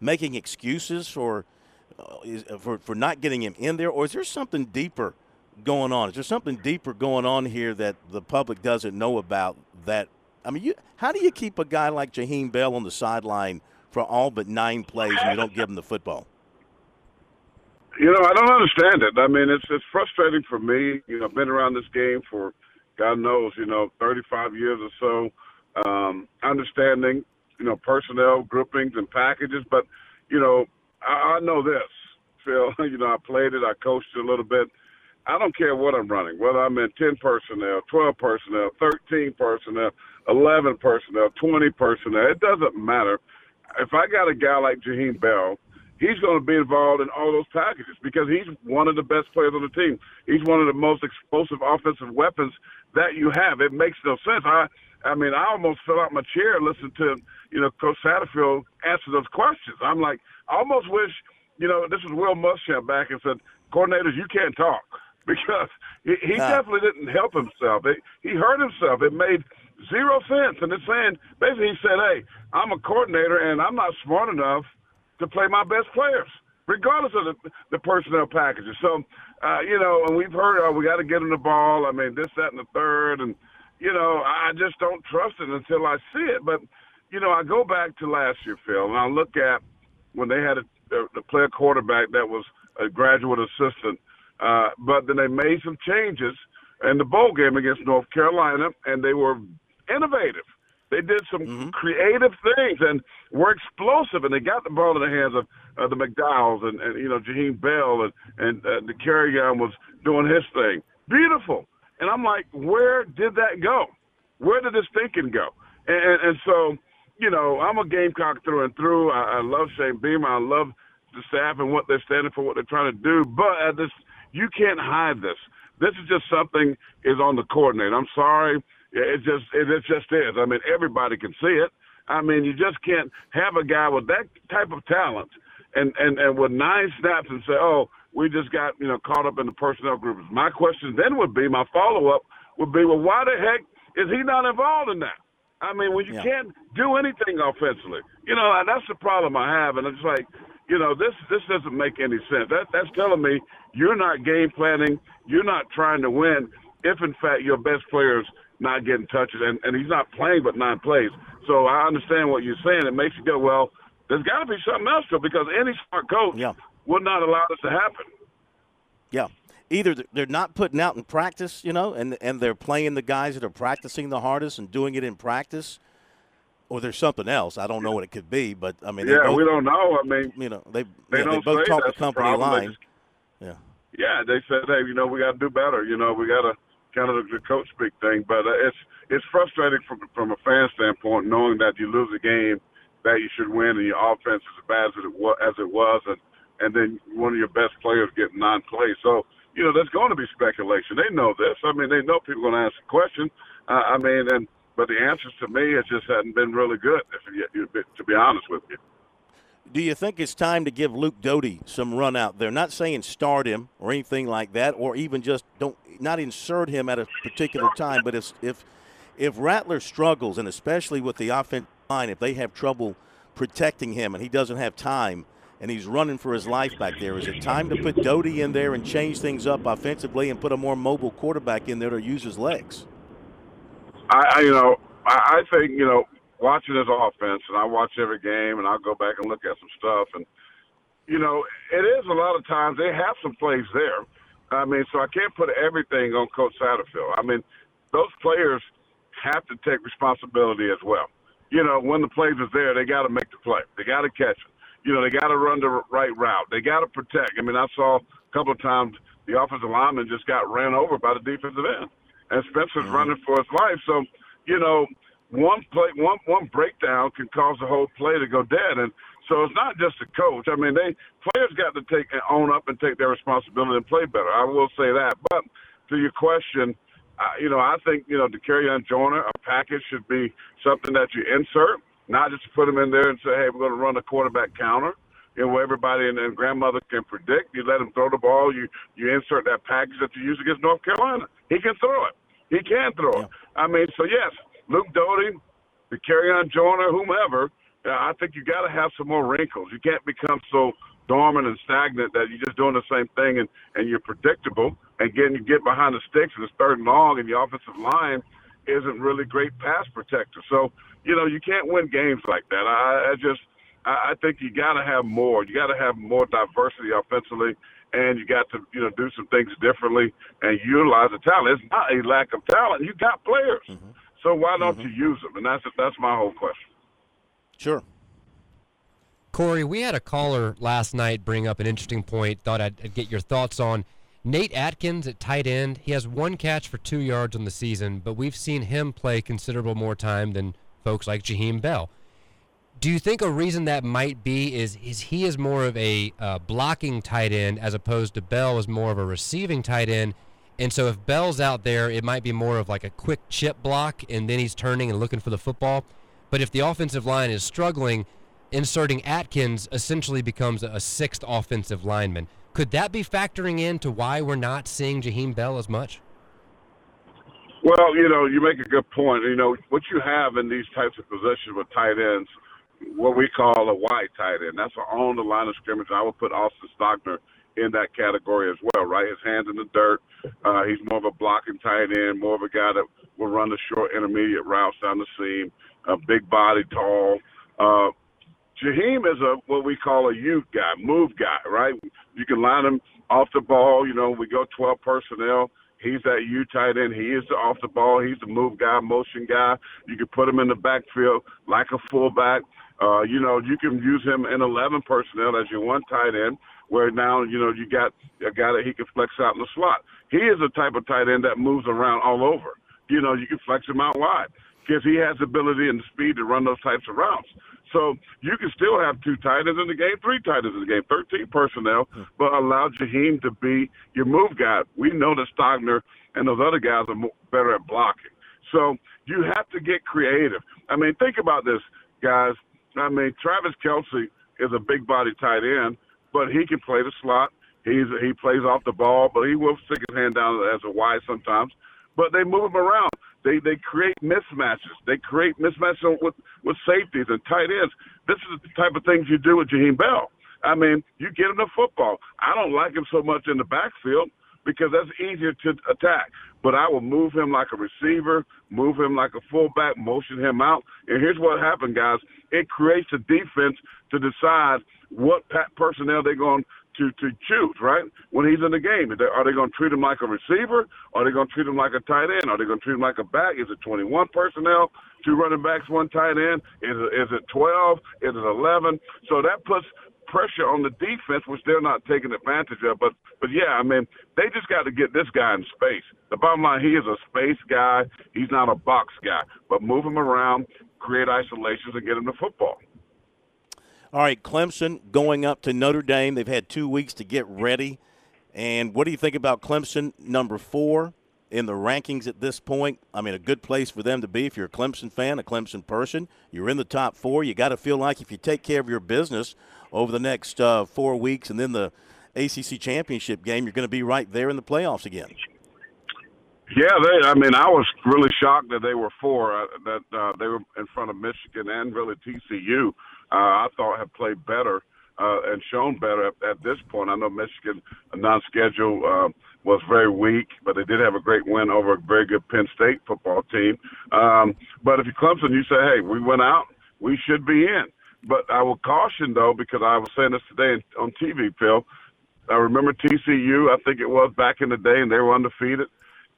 making excuses for uh, for for not getting him in there, or is there something deeper going on? Is there something deeper going on here that the public doesn't know about? That I mean, you, how do you keep a guy like Jaheim Bell on the sideline for for all but nine plays and you don't give him the football? You know, I don't understand it. I mean, it's it's frustrating for me. You know, I've been around this game for God knows, you know, 35 years or so. Um, understanding, you know, personnel groupings and packages, but you know, I, I know this, Phil. You know, I played it, I coached it a little bit. I don't care what I'm running, whether I'm in 10 personnel, 12 personnel, 13 personnel, 11 personnel, 20 personnel. It doesn't matter. If I got a guy like Jaheim Bell he's going to be involved in all those packages because he's one of the best players on the team. He's one of the most explosive offensive weapons that you have. It makes no sense. I, I mean, I almost fell out my chair listening to you know Coach Satterfield answer those questions. I'm like, I almost wish, you know, this was Will Muschamp back and said, coordinators, you can't talk because he, he definitely didn't help himself. It, he hurt himself. It made zero sense. And it's saying basically he said, hey, I'm a coordinator and I'm not smart enough to play my best players, regardless of the, the personnel packages. So, uh, you know, and we've heard, oh, we got to get him the ball. I mean, this, that, and the third. And, you know, I just don't trust it until I see it. But, you know, I go back to last year, Phil, and I look at when they had a, a, a player quarterback that was a graduate assistant. Uh, but then they made some changes in the bowl game against North Carolina, and they were innovative. They did some mm-hmm. creative things and were explosive, and they got the ball in the hands of uh, the McDowells and, and you know Jaheim Bell and and uh, Dakereon was doing his thing. Beautiful, and I'm like, where did that go? Where did this thinking go? And, and, and so, you know, I'm a Gamecock through and through. I, I love Shane Beamer. I love the staff and what they're standing for, what they're trying to do. But at this, you can't hide this. This is just something is on the coordinator. I'm sorry it just it, it just is. I mean, everybody can see it. I mean, you just can't have a guy with that type of talent and and and with nine snaps and say, oh, we just got you know caught up in the personnel groups. My question then would be, my follow up would be, well, why the heck is he not involved in that? I mean, when you yeah. can't do anything offensively, you know, that's the problem I have, and it's like, you know, this this doesn't make any sense. That that's telling me you're not game planning, you're not trying to win. If in fact your best players not getting touches, and, and he's not playing but nine plays. So I understand what you're saying. It makes you go, well, there's got to be something else, though, because any smart coach yeah. would not allow this to happen. Yeah. Either they're not putting out in practice, you know, and and they're playing the guys that are practicing the hardest and doing it in practice, or there's something else. I don't know what it could be, but I mean, yeah, both, we don't know. I mean, you know, they they, yeah, they both talk the company line. Just, yeah, yeah, they said, hey, you know, we got to do better. You know, we got to kind of the, the coach speak thing, but uh, it's it's frustrating from from a fan standpoint, knowing that you lose a game that you should win, and your offense is as bad as it was, as it was, and and then one of your best players get nine plays. So you know, there's going to be speculation. They know this. I mean, they know people are going to ask a question. Uh, I mean, and but the answers to me, it just hadn't been really good. If you, to be honest with you. Do you think it's time to give Luke Doty some run out there? Not saying start him or anything like that, or even just don't not insert him at a particular time. But if if if Rattler struggles, and especially with the offensive line, if they have trouble protecting him and he doesn't have time and he's running for his life back there, is it time to put Doty in there and change things up offensively and put a more mobile quarterback in there to use his legs? I, I you know, I, I think you know, watching his offense, and I watch every game, and I'll go back and look at some stuff, and you know, it is a lot of times they have some plays there. I mean, so I can't put everything on Coach Satterfield. I mean, those players have to take responsibility as well. You know, when the plays is there, they got to make the play. They got to catch it. You know, they got to run the right route. They got to protect. I mean, I saw a couple of times the offensive lineman just got ran over by the defensive end, and Spencer's mm-hmm. running for his life. So, you know, one play, one one breakdown can cause the whole play to go dead. And so it's not just the coach. I mean, they players got to take and own up and take their responsibility and play better. I will say that. But to your question, uh, you know, I think you know Dakereon, Joyner, a package should be something that you insert, not just put them in there and say, hey, we're going to run a quarterback counter. You know, everybody and, and grandmother can predict. You let him throw the ball. You you insert that package that you use against North Carolina. He can throw it. He can throw yeah. it. I mean, so yes, Luke Doty, Dakereon Joyner, whomever. Uh, I think you got to have some more wrinkles. You can't become so dormant and stagnant that you're just doing the same thing and and you're predictable. And again, you get behind the sticks and it's third and long, and the offensive line isn't really great pass protector. So you know you can't win games like that. I, I just I, I think you got to have more. You got to have more diversity offensively, and you got to you know do some things differently and utilize the talent. It's not a lack of talent. You got players, Mm-hmm. so why don't you use them? And that's that's my whole question. Sure. Corey, we had a caller last night bring up an interesting point. Thought I'd, I'd get your thoughts on Nate Atkins at tight end. He has one catch for two yards on the season, but we've seen him play considerable more time than folks like Jaheim Bell. Do you think a reason that might be is is he is more of a uh, blocking tight end as opposed to Bell is more of a receiving tight end, and so if Bell's out there, it might be more of like a quick chip block, and then he's turning and looking for the football. But if the offensive line is struggling, inserting Atkins essentially becomes a sixth offensive lineman. Could that be factoring into why we're not seeing Jaheim Bell as much? Well, you know, you make a good point. You know, what you have in these types of positions with tight ends, what we call a wide tight end. That's on the line of scrimmage. I would put Austin Stogner in that category as well, right? His hands in the dirt. Uh, he's more of a blocking tight end, more of a guy that will run the short intermediate routes down the seam. A big body, tall. Uh, Jaheim is a what we call a youth guy, move guy, right? You can line him off the ball. You know, we go 12 personnel. He's that U tight end. He is the off the ball. He's the move guy, motion guy. You can put him in the backfield like a fullback. Uh, you know, you can use him in 11 personnel as your one tight end, where now, you know, you got a guy that he can flex out in the slot. He is the type of tight end that moves around all over. You know, you can flex him out wide because he has the ability and the speed to run those types of routes. So you can still have two tight ends in the game, three tight ends in the game, 13 personnel, but allow Jaheim to be your move guy. We know that Stogner and those other guys are mo- better at blocking. So you have to get creative. I mean, think about this, guys. I mean, Travis Kelce is a big body tight end, but he can play the slot. He's he plays off the ball, but he will stick his hand down as a wide sometimes. But they move him around. They they create mismatches. They create mismatches with with safeties and tight ends. This is the type of things you do with Jaheim Bell. I mean, you get him the football. I don't like him so much in the backfield because that's easier to attack. But I will move him like a receiver, move him like a fullback, motion him out. And here's what happened, guys. It creates a defense to decide what personnel they're going to, to choose, right? When he's in the game. Are they, are they going to treat him like a receiver? Are they going to treat him like a tight end? Are they going to treat him like a back? Is it 21 personnel, two running backs, one tight end? Is it, is it 12? Is it 11? So that puts pressure on the defense, which they're not taking advantage of. But but yeah, I mean, they just got to get this guy in space. The bottom line, he is a space guy. He's not a box guy. But move him around, create isolations, and get him the football. All right, Clemson going up to Notre Dame. They've had two weeks to get ready. And what do you think about Clemson, number four in the rankings at this point? I mean, a good place for them to be if you're a Clemson fan, a Clemson person. You're in the top four. You got to feel like if you take care of your business over the next uh, four weeks and then the ACC championship game, you're going to be right there in the playoffs again. Yeah, they. I mean, I was really shocked that they were four. Uh, that uh, they were in front of Michigan and really TCU. Uh, I thought had played better uh, and shown better at, at this point. I know Michigan non-schedule uh, was very weak, but they did have a great win over a very good Penn State football team. Um, but if you're Clemson, you say, hey, we went out, we should be in. But I will caution though, because I was saying this today on TV, Phil. I remember TCU. I think it was back in the day, and they were undefeated,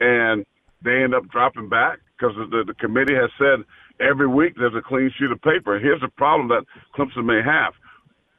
and they end up dropping back because the, the committee has said every week there's a clean sheet of paper. Here's the problem that Clemson may have.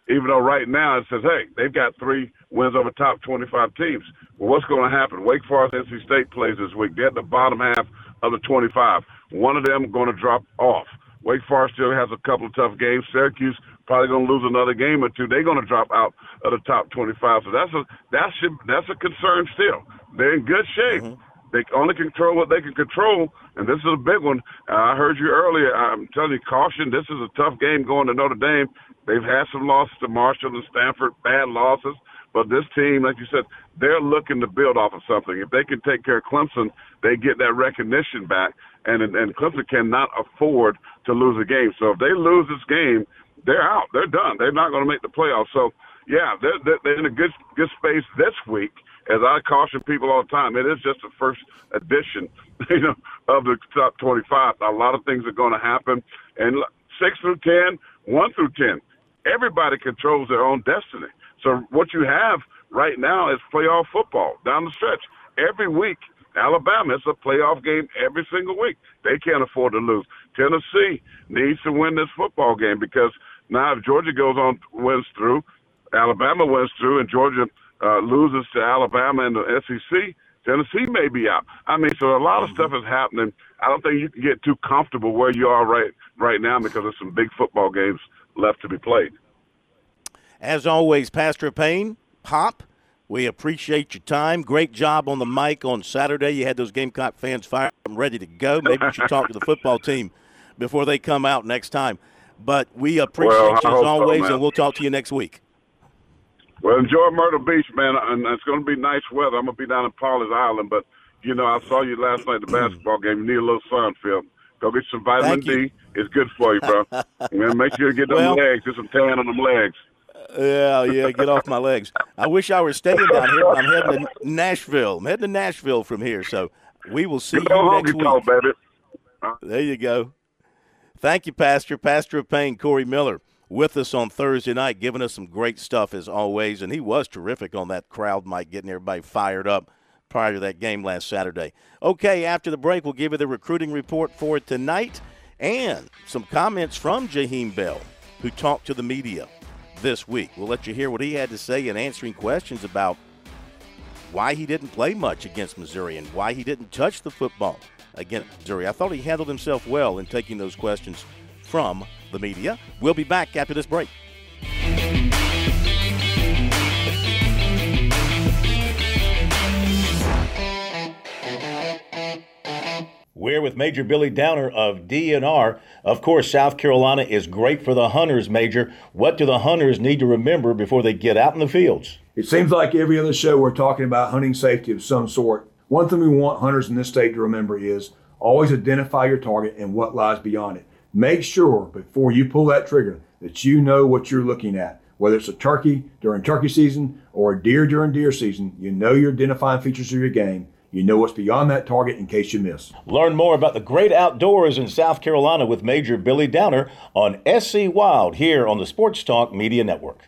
Even though right now it says, hey, they've got three wins over top 25 teams. Well, what's going to happen? Wake Forest, NC State plays this week. They're at the bottom half of the 25. One of them going to drop off. Wake Forest still has a couple of tough games. Syracuse probably going to lose another game or two. They're going to drop out of the top 25. So that's a that's a, that's a concern still. They're in good shape. Mm-hmm. They only control what they can control, and this is a big one. Uh, I heard you earlier. I'm telling you, caution. This is a tough game going to Notre Dame. They've had some losses to Marshall and Stanford, bad losses. But this team, like you said, they're looking to build off of something. If they can take care of Clemson, they get that recognition back. And and Clemson cannot afford to lose a game. So if they lose this game, they're out. They're done. They're not going to make the playoffs. So yeah, they're, they're, in a good good space this week. As I caution people all the time, it is just the first edition, you know, of the top 25. A lot of things are going to happen, and six through ten, one through ten, everybody controls their own destiny. So what you have right now is playoff football down the stretch. Every week, Alabama is a playoff game every single week. They can't afford to lose. Tennessee needs to win this football game because now if Georgia goes on wins through, Alabama wins through, and Georgia uh, loses to Alabama in the SEC, Tennessee may be out. I mean, so a lot of stuff is happening. I don't think you can get too comfortable where you are right right now because there's some big football games left to be played. As always, Pastor Payne, Pop, we appreciate your time. Great job on the mic on Saturday. You had those Gamecock fans fired I'm ready to go. Maybe you should talk to the football team before they come out next time. But we appreciate Well, you as hope so, always, and we'll talk to you next week. Well, enjoy Myrtle Beach, man, and it's going to be nice weather. I'm going to be down in Pawleys Island, but you know, I saw you last night at the basketball game. You need a little sun, Phil. Go get some vitamin D. It's good for you, bro. man, make sure you get them Well- legs. Get some tan on them legs. Yeah, yeah, get off my legs. I wish I were staying down here, but I'm heading to Nashville. I'm heading to Nashville from here, so we will see you next week. baby. There you go. Thank you, Pastor. Pastor of Pain, Corey Miller, with us on Thursday night, giving us some great stuff as always. And he was terrific on that crowd mic, getting everybody fired up prior to that game last Saturday. Okay, after the break, we'll give you the recruiting report for tonight and some comments from Jaheim Bell, who talked to the media this week. We'll let you hear what he had to say in answering questions about why he didn't play much against Missouri and why he didn't touch the football against Missouri. I thought he handled himself well in taking those questions from the media. We'll be back after this break. We're with Major Billy Downer of DNR. Of course, South Carolina is great for the hunters, Major. What do the hunters need to remember before they get out in the fields? It seems like every other show we're talking about hunting safety of some sort. One thing we want hunters in this state to remember is always identify your target and what lies beyond it. Make sure before you pull that trigger that you know what you're looking at. Whether it's a turkey during turkey season or a deer during deer season, you know your identifying features of your game. You know what's beyond that target in case you miss. Learn more about the great outdoors in South Carolina with Major Billy Downer on SC Wild here on the Sports Talk Media Network.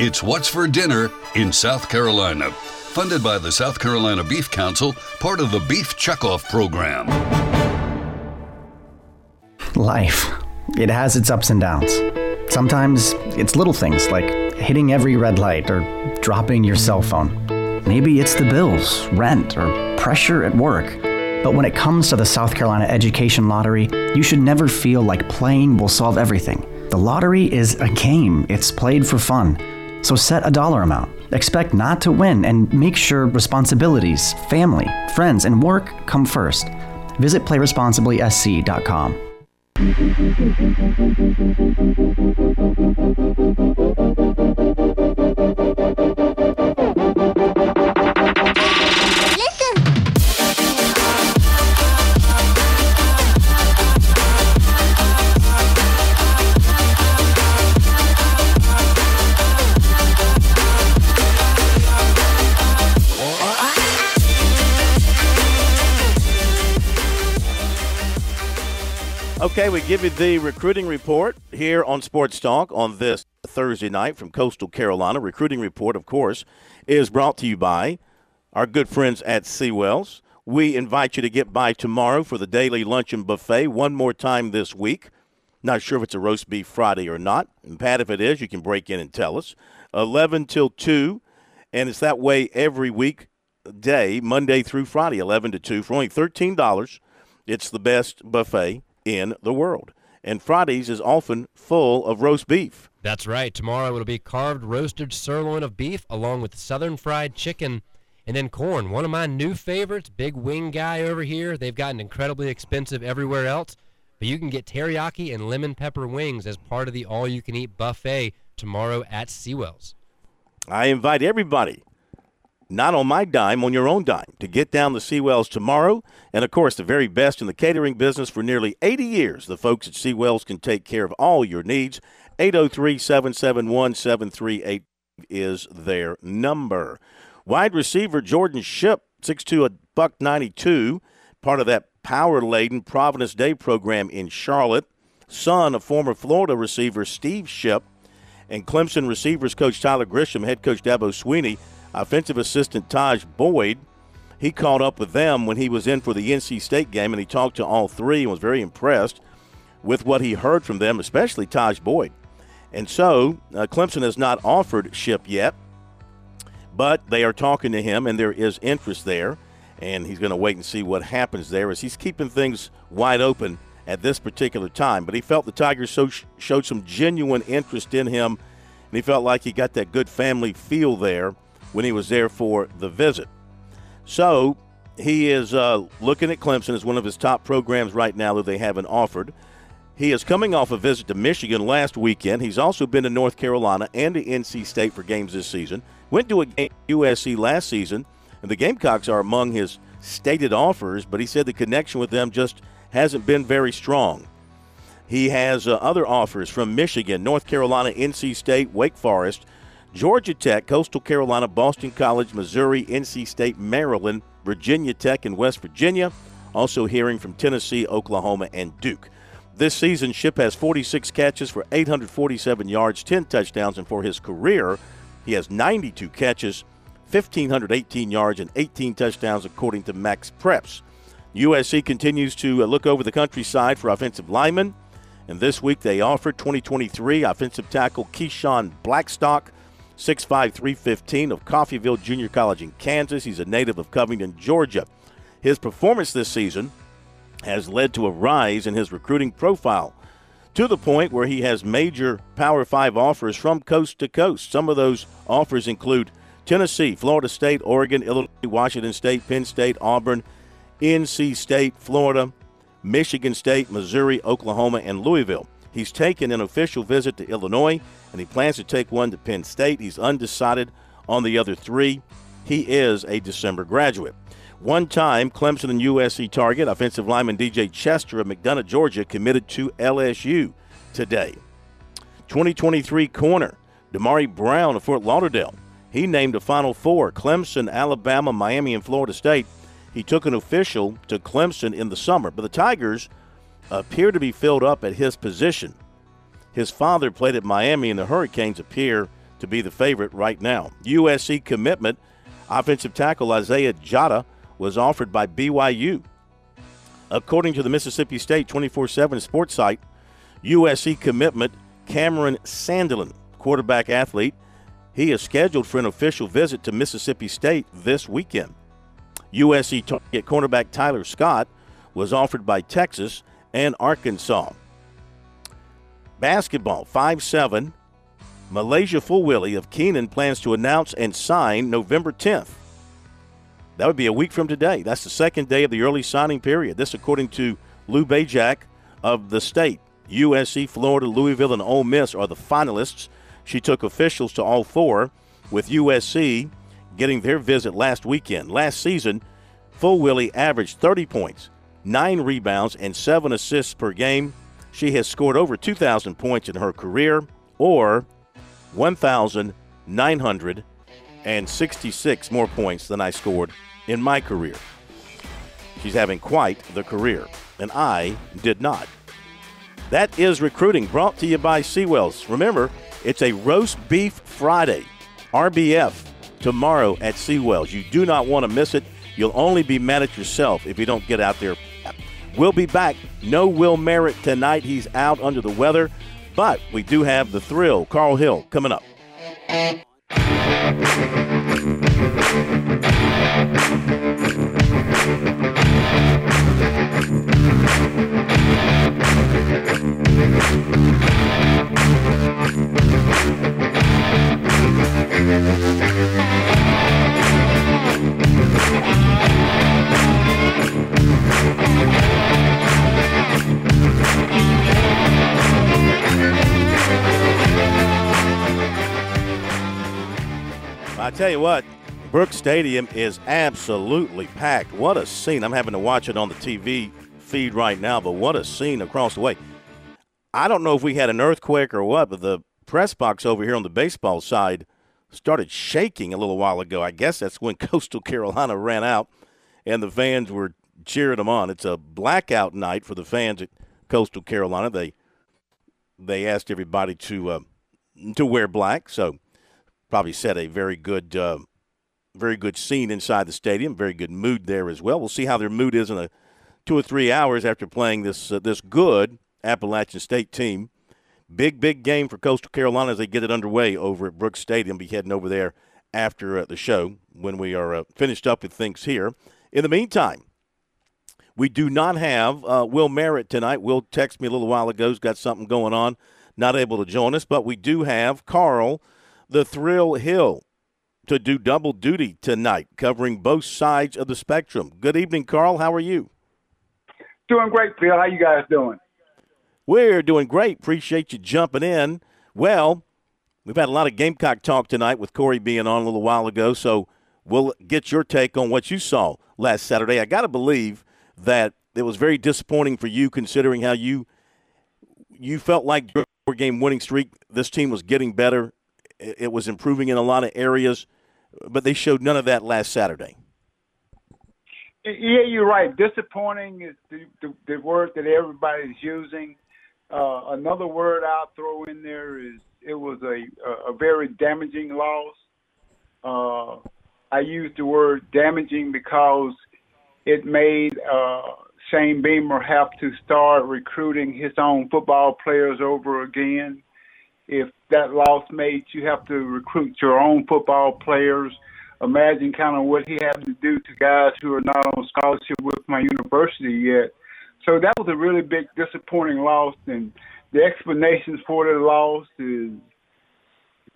it's what's for dinner in South Carolina. Funded by the South Carolina Beef Council, part of the Beef Checkoff Program. Life. It has its ups and downs. Sometimes it's little things like hitting every red light or dropping your cell phone. Maybe it's the bills, rent, or pressure at work. But when it comes to the South Carolina Education Lottery, you should never feel like playing will solve everything. The lottery is a game, it's played for fun. So set a dollar amount. Expect not to win and make sure responsibilities, family, friends, and work come first. Visit playresponsiblysc.com. Okay, we give you the recruiting report here on Sports Talk on this Thursday night from Coastal Carolina. Recruiting report, of course, is brought to you by our good friends at Seawells. We invite you to get by tomorrow for the daily luncheon buffet one more time this week. Not sure if it's a roast beef Friday or not. And Pat, if it is, you can break in and tell us. 11 till 2, and it's that way every week day, Monday through Friday, 11 to 2, for only $13. It's the best buffet in the world. And Fridays is often full of roast beef. That's right. Tomorrow it'll be carved roasted sirloin of beef along with southern fried chicken and then corn. One of my new favorites, big wing guy over here. They've gotten incredibly expensive everywhere else, but you can get teriyaki and lemon pepper wings as part of the all you can eat buffet tomorrow at Seawells. I invite everybody, not on my dime, on your own dime, to get down to Seawells tomorrow. And of course, the very best in the catering business for nearly 80 years. The folks at Seawells can take care of all your needs. 803 771 738 is their number. Wide receiver Jordan Ship, 6'2, a buck 92, part of that power laden Providence Day program in Charlotte. Son of former Florida receiver Steve Ship and Clemson receivers coach Tyler Grisham, head coach Dabo Swinney, offensive assistant Tajh Boyd. He caught up with them when he was in for the NC State game, and he talked to all three and was very impressed with what he heard from them, especially Tajh Boyd. And so uh, Clemson has not offered Ship yet, but they are talking to him, and there is interest there. And he's going to wait and see what happens there as he's keeping things wide open at this particular time. But he felt the Tigers so, showed some genuine interest in him, and he felt like he got that good family feel there when he was there for the visit. So he is uh, looking at Clemson as one of his top programs right now that they haven't offered. He is coming off a visit to Michigan last weekend. He's also been to North Carolina and to NC State for games this season. Went to a game USC last season, and the Gamecocks are among his stated offers, but he said the connection with them just – hasn't been very strong. He has uh, other offers from Michigan, North Carolina, NC State, Wake Forest, Georgia Tech, Coastal Carolina, Boston College, Missouri, NC State, Maryland, Virginia Tech, and West Virginia. Also hearing from Tennessee, Oklahoma, and Duke. This season, Ship has 46 catches for 847 yards, 10 touchdowns, and for his career, he has 92 catches, 1,518 yards, and 18 touchdowns, according to Max Preps. USC continues to uh, look over the countryside for offensive linemen. And this week they offered 2023 offensive tackle Keyshawn Blackstock, 6'5, 315 of Coffeyville Junior College in Kansas. He's a native of Covington, Georgia. His performance this season has led to a rise in his recruiting profile to the point where he has major Power 5 offers from coast to coast. Some of those offers include Tennessee, Florida State, Oregon, Illinois, Washington State, Penn State, Auburn, NC State, Florida, Michigan State, Missouri, Oklahoma, and Louisville. He's taken an official visit to Illinois, and he plans to take one to Penn State. He's undecided on the other three. He is a December graduate. One time, Clemson and USC target offensive lineman DJ Chester of McDonough, Georgia, committed to LSU today. 2023 corner Damari Brown of Fort Lauderdale. He named a Final Four Clemson, Alabama, Miami, and Florida State he took an official to Clemson in the summer, but the Tigers appear to be filled up at his position. His father played at Miami, and the Hurricanes appear to be the favorite right now. USC commitment offensive tackle Isaiah Jatta was offered by BYU. According to the Mississippi State 24 7 sports site, USC commitment Cameron Sandelin, quarterback athlete, he is scheduled for an official visit to Mississippi State this weekend. USC target cornerback Tyler Scott was offered by Texas and Arkansas. Basketball, 5 7. MiLaysia Fulwiley of Keenan plans to announce and sign November 10th. That would be a week from today. That's the second day of the early signing period. This, according to Lou Bezjak of the state. USC, Florida, Louisville, and Ole Miss are the finalists. She took officials to all four, with USC getting their visit last weekend. Last season, Fulwiley averaged 30 points, 9 rebounds, and 7 assists per game. She has scored over 2,000 points in her career, or 1,966 more points than I scored in my career. She's having quite the career, and I did not. That is recruiting brought to you by Seawells. Remember, it's a roast beef Friday. RBF tomorrow at Seawells. You do not want to miss it. You'll only be mad at yourself if you don't get out there. We'll be back. No Will Merritt tonight. He's out under the weather, but we do have the thrill. Carl Hill coming up. I tell you what, Brooks Stadium is absolutely packed. What a scene. I'm having to watch it on the TV feed right now, but what a scene across the way. I don't know if we had an earthquake or what, but the press box over here on the baseball side started shaking a little while ago. I guess that's when Coastal Carolina ran out and the fans were cheering them on. It's a blackout night for the fans at Coastal Carolina. They they asked everybody to uh, to wear black, so probably set a very good, uh, very good scene inside the stadium. Very good mood there as well. We'll see how their mood is in a two or three hours after playing this uh, this good Appalachian State team. Big big game for Coastal Carolina as they get it underway over at Brooks Stadium. Be heading over there after uh, the show when we are uh, finished up with things here. In the meantime. We do not have uh, Will Merritt tonight. Will texted me a little while ago. He's got something going on, not able to join us. But we do have Carl the Thrill Hill to do double duty tonight, covering both sides of the spectrum. Good evening, Carl. How are you? Doing great, Phil. How you guys doing? We're doing great. Appreciate you jumping in. Well, we've had a lot of Gamecock talk tonight with Corey being on a little while ago, so we'll get your take on what you saw last Saturday. I got to believe that it was very disappointing for you, considering how you you felt like four game winning streak. This team was getting better it was improving in a lot of areas, but they showed none of that last Saturday. Yeah, you're right. Disappointing is the, the, the word that everybody's using. Uh, another word I'll throw in there is it was a, a, very damaging loss. Uh, I use the word damaging because it made uh, Shane Beamer have to start recruiting his own football players over again if that loss made you have to recruit your own football players. Imagine kind of what he had to do to guys who are not on scholarship with my university yet. So that was a really big disappointing loss, and the explanations for the loss is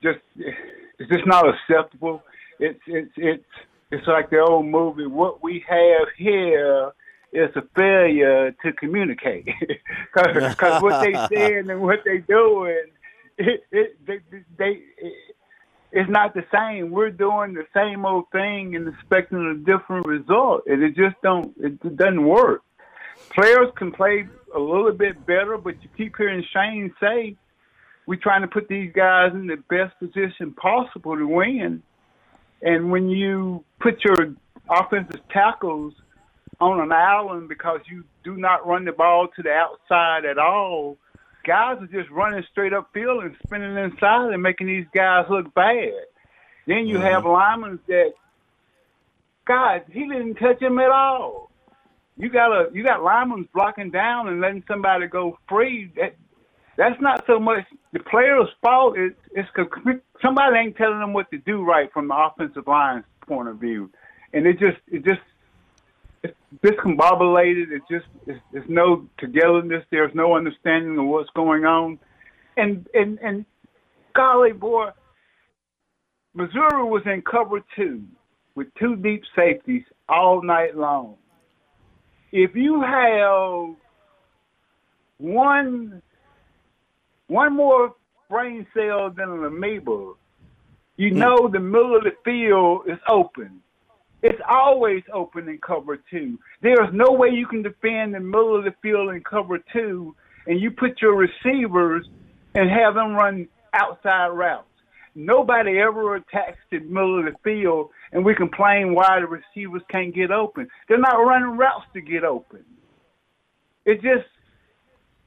just it's just not acceptable. It's it's it's it's like the old movie. What we have here is a failure to communicate because what they're saying and what they're doing it, they, they it, it's not the same. We're doing the same old thing and expecting a different result, and it just don't it doesn't work. Players can play a little bit better, but you keep hearing Shane say, "We're trying to put these guys in the best position possible to win." And when you put your offensive tackles on an island because you do not run the ball to the outside at all, guys are just running straight up field and spinning inside and making these guys look bad. Then you mm-hmm. have linemen that, God, he didn't touch him at all. You got a you got linemen blocking down and letting somebody go free. That that's not so much the player's fault. It's it's somebody ain't telling them what to do right from the offensive line's point of view, and it just it just it's discombobulated. It just it's, there's no togetherness. There's no understanding of what's going on, and and and golly boy, Missouri was in cover two with two deep safeties all night long. If you have one one more brain cell than an amoeba, you hmm. know the middle of the field is open it's always open in cover two. There's no way you can defend the middle of the field in cover two and you put your receivers and have them run outside routes. Nobody ever attacks the middle of the field and we complain why the receivers can't get open. They're not running routes to get open. It just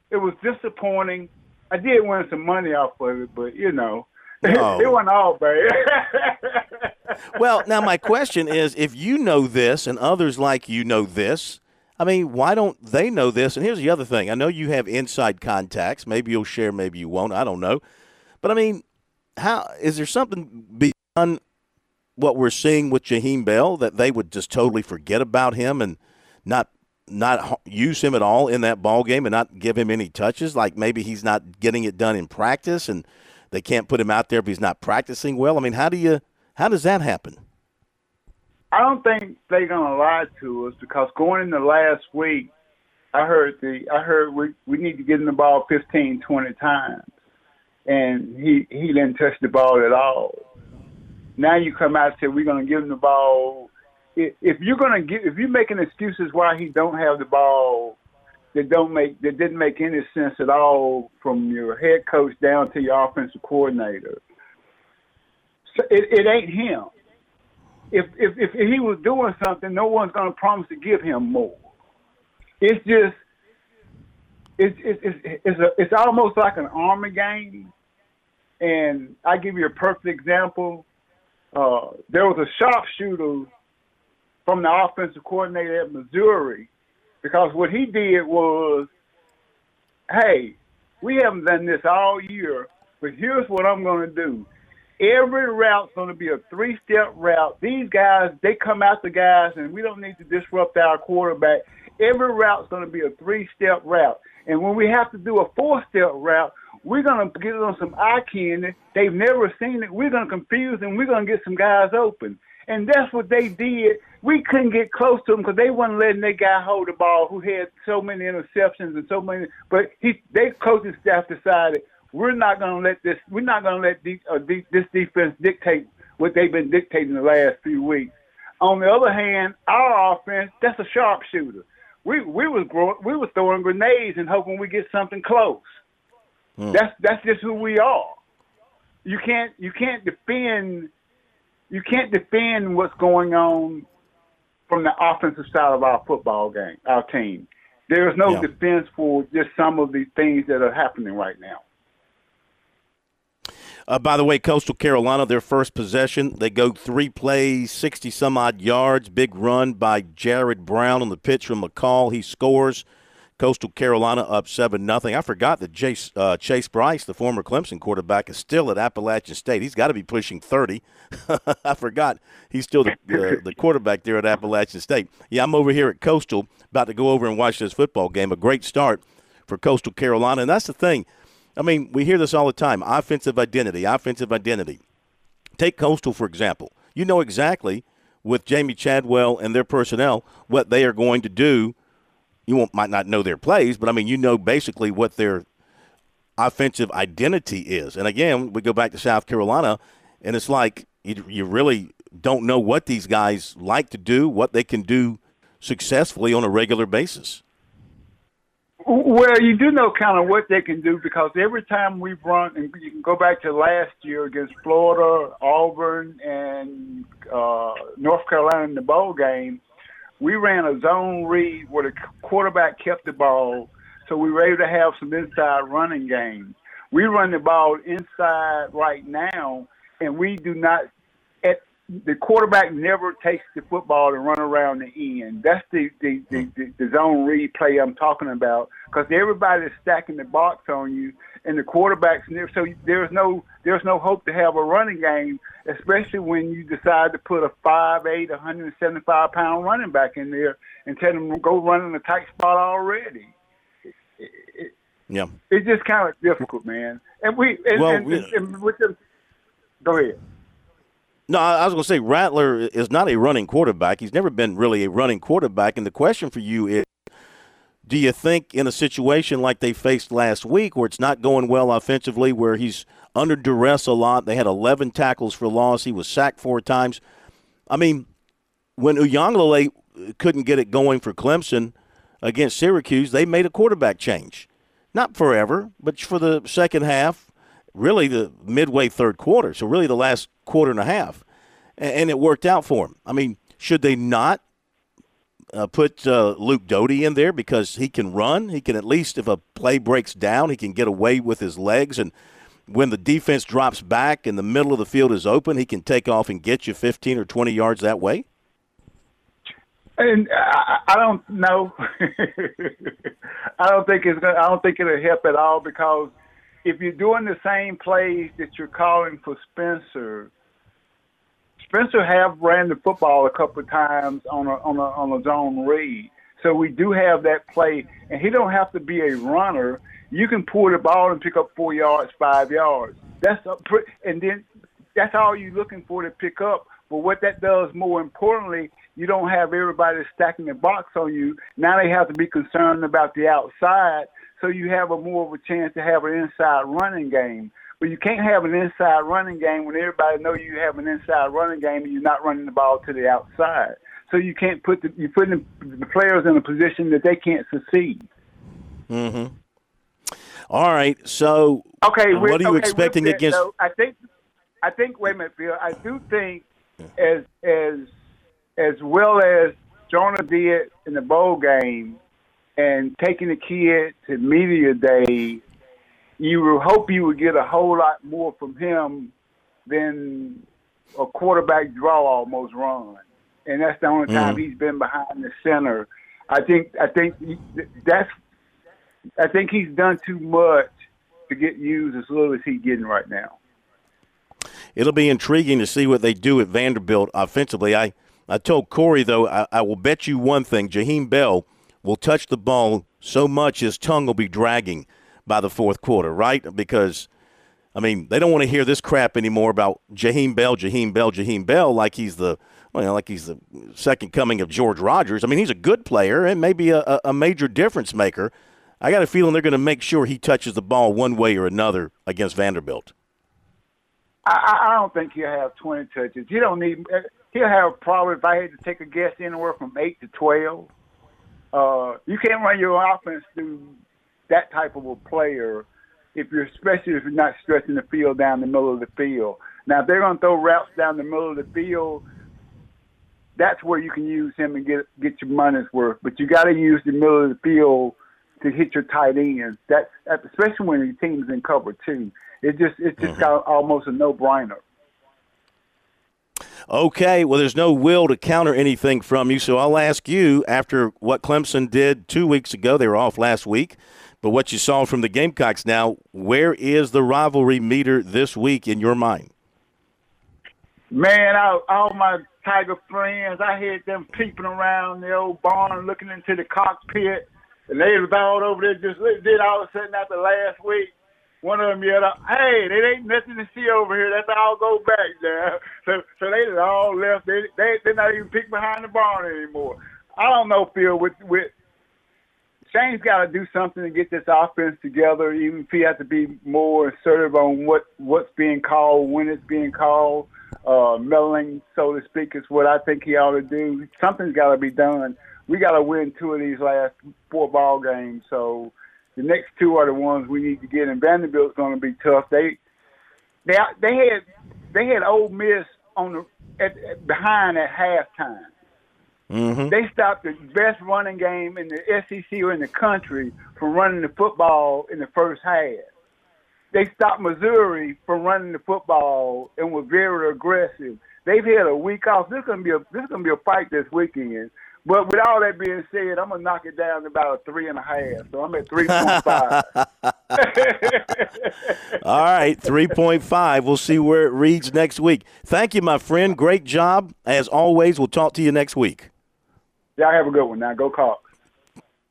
it was disappointing. I did win some money off of it, but you know, no. it went all bad. well, now my question is if you know this and others like you know this, I mean, why don't they know this? And here's the other thing. I know you have inside contacts. Maybe you'll share, maybe you won't. I don't know. But I mean, how is there something beyond what we're seeing with Jaheim Bell that they would just totally forget about him and not not use him at all in that ball game and not give him any touches? Like maybe he's not getting it done in practice and they can't put him out there if he's not practicing well. I mean, how do you how does that happen? I don't think they're gonna lie to us because going into last week, I heard the I heard we we need to get him the ball 15, 20 times, and he he didn't touch the ball at all. Now you come out and say we're gonna give him the ball. If, if you're gonna give, if you're making excuses why he don't have the ball, that don't make that didn't make any sense at all from your head coach down to your offensive coordinator. So it, it ain't him if if if he was doing something, no one's going to promise to give him more. It's just it's it's it's it's, a, it's almost like an army game. And I give you a perfect example. Uh, there was a sharpshooter from the offensive coordinator at Missouri because what he did was, hey, we haven't done this all year, but here's what I'm going to do. Every route's going to be a three-step route. These guys, they come out the guys, and we don't need to disrupt our quarterback. Every route's going to be a three-step route. And when we have to do a four-step route, we're going to get them some eye candy. They've never seen it. We're going to confuse them. We're going to get some guys open. And that's what they did. We couldn't get close to them because they wasn't letting that guy hold the ball who had so many interceptions and so many. But he, they coaching staff decided we're not going to let this. We're not going to let de- uh, de- this defense dictate what they've been dictating the last few weeks. On the other hand, our offense that's a sharpshooter. We we was growing, we was throwing grenades and hoping we get something close. Hmm. That's that's just who we are. You can't you can't defend you can't defend what's going on from the offensive side of our football game, our team. There is no yeah. defense for just some of the things that are happening right now. Uh, by the way, Coastal Carolina, their first possession, they go three plays, 60 some odd yards. Big run by Jared Brown on the pitch from McCall. He scores. Coastal Carolina up 7 nothing. I forgot that Chase, uh, Chase Brice, the former Clemson quarterback, is still at Appalachian State. He's got to be pushing 30. I forgot he's still the, uh, the quarterback there at Appalachian State. Yeah, I'm over here at Coastal, about to go over and watch this football game. A great start for Coastal Carolina. And that's the thing. I mean, we hear this all the time offensive identity, offensive identity. Take Coastal, for example. You know exactly with Jamey Chadwell and their personnel what they are going to do. You might not know their plays, but I mean, you know basically what their offensive identity is. And again, we go back to South Carolina, and it's like you, you really don't know what these guys like to do, what they can do successfully on a regular basis. Well, you do know kind of what they can do because every time we've run, and you can go back to last year against Florida, Auburn, and uh, North Carolina in the bowl game, we ran a zone read where the quarterback kept the ball, so we were able to have some inside running games. We run the ball inside right now, and we do not at the quarterback never takes the football and run around the end. That's the the, the, the, the zone read play I'm talking about because everybody's stacking the box on you, and the quarterbacks never. So there's no there's no hope to have a running game, especially when you decide to put a five eight, 175 pound running back in there and tell them to go run in a tight spot already. It, it, yeah, it's just kind of difficult, man. And we and, well, and, we, and with them, go ahead. No, I was going to say Rattler is not a running quarterback. He's never been really a running quarterback. And the question for you is do you think in a situation like they faced last week where it's not going well offensively, where he's under duress a lot, they had 11 tackles for loss, he was sacked four times. I mean, when Uiagalelei couldn't get it going for Clemson against Syracuse, they made a quarterback change. Not forever, but for the second half, really the midway third quarter. So really the last quarter and a half, and it worked out for him. I mean, should they not uh, put uh, Luke Doty in there because he can run? He can at least, if a play breaks down, he can get away with his legs and. When the defense drops back and the middle of the field is open, he can take off and get you 15 or 20 yards that way. And I, I don't know. I don't think it's gonna. I don't think it'll help at all because if you're doing the same plays that you're calling for Spencer, Spencer have ran the football a couple of times on a on a on a zone read. So we do have that play, and he don't have to be a runner. You can pull the ball and pick up four yards, five yards. That's a pre- and then that's all you're looking for to pick up. But what that does, more importantly, you don't have everybody stacking the box on you. Now they have to be concerned about the outside, so you have a more of a chance to have an inside running game. But you can't have an inside running game when everybody know you have an inside running game and you're not running the ball to the outside. So you can't put the, you're putting the players in a position that they can't succeed. Mm-hmm. All right. So, okay, what are you okay, expecting that, against? Though, I think, I think. Wait a minute, Bill. I do think as as as well as Joyner did in the bowl game, and taking the kid to media day, you would hope you would get a whole lot more from him than a quarterback draw almost run, and that's the only time Mhm. he's been behind the center. I think I think that's I think he's done too much to get used as little as he's getting right now. It'll be intriguing to see what they do at Vanderbilt offensively. I, I told Corey, though, I, I will bet you one thing Jaheim Bell will touch the ball so much his tongue will be dragging by the fourth quarter, right? Because, I mean, they don't want to hear this crap anymore about Jaheim Bell, Jaheim Bell, Jaheim Bell, like he's the well, like he's the second coming of George Rogers. I mean, he's a good player and maybe a, a- major difference maker. I got a feeling they're going to make sure he touches the ball one way or another against Vanderbilt. I, I don't think he'll have 20 touches. He don't need. He'll have probably, if I had to take a guess, anywhere from eight to 12. Uh, you can't run your offense through that type of a player if you're, especially if you're not stretching the field down the middle of the field. Now, if they're going to throw routes down the middle of the field, that's where you can use him and get get your money's worth. But you got to use the middle of the field to hit your tight ends. That's especially when your team's in cover too. It just it's just mm-hmm. got almost a no brainer. Okay, well, there's no will to counter anything from you, so I'll ask you after what Clemson did two weeks ago. They were off last week, but what you saw from the Gamecocks now, where is the rivalry meter this week in your mind? Man, all, all my Tiger friends, I had them peeping around the old barn, looking into the cockpit, and they was all over there just did all of a sudden after last week. One of them yelled out, "Hey, there ain't nothing to see over here. Let's all go back now." So, so they all left. They, they they're not even peek behind the barn anymore. I don't know, Phil. With with Shane's got to do something to get this offense together. Even if he has to be more assertive on what what's being called, when it's being called, uh, meddling, so to speak, is what I think he ought to do. Something's got to be done. We got to win two of these last four ball games. So the next two are the ones we need to get. And Vanderbilt's going to be tough. They they they had they had Ole Miss on the at, at, behind at halftime. Mm-hmm. They stopped the best running game in the SEC or in the country from running the football in the first half. They stopped Missouri from running the football and were very aggressive. They've had a week off. This is gonna be a this is gonna be a fight this weekend. But with all that being said, I'm gonna knock it down to about a three and a half. So I'm at three point five. All right, 3.5. We'll see where it reads next week. Thank you, my friend. Great job. As always, we'll talk to you next week. Y'all have a good one now. Go Cocks.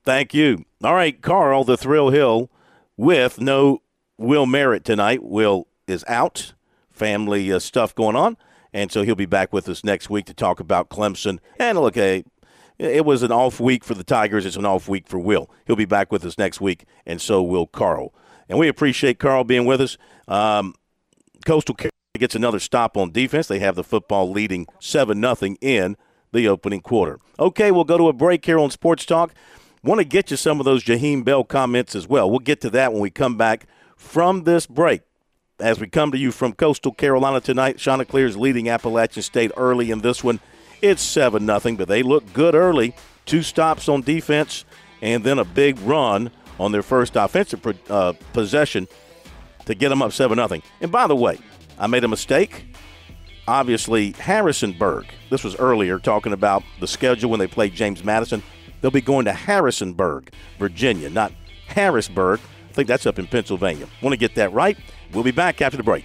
Thank you. All right, Carl, the Thrill Hill, with no Will Merritt tonight. Will is out, family uh, stuff going on, and so he'll be back with us next week to talk about Clemson. And look, hey, it was an off week for the Tigers. It's an off week for Will. He'll be back with us next week, and so will Carl. And we appreciate Carl being with us. Um, Coastal gets another stop on defense. They have the football leading 7 nothing in the opening quarter. Okay, we'll go to a break here on Sports Talk. Want to get you some of those Jaheim Bell comments as well. We'll get to that when we come back from this break. As we come to you from Coastal Carolina tonight, Chanticleer is leading Appalachian State early in this one. It's 7 nothing, but they look good early. Two stops on defense and then a big run on their first offensive uh, possession to get them up 7 nothing. And by the way, I made a mistake. Obviously Harrisonburg. This was earlier talking about the schedule when they played James Madison. They'll be going to Harrisonburg, Virginia, not Harrisburg. I think that's up in Pennsylvania. Want to get that right? We'll be back after the break.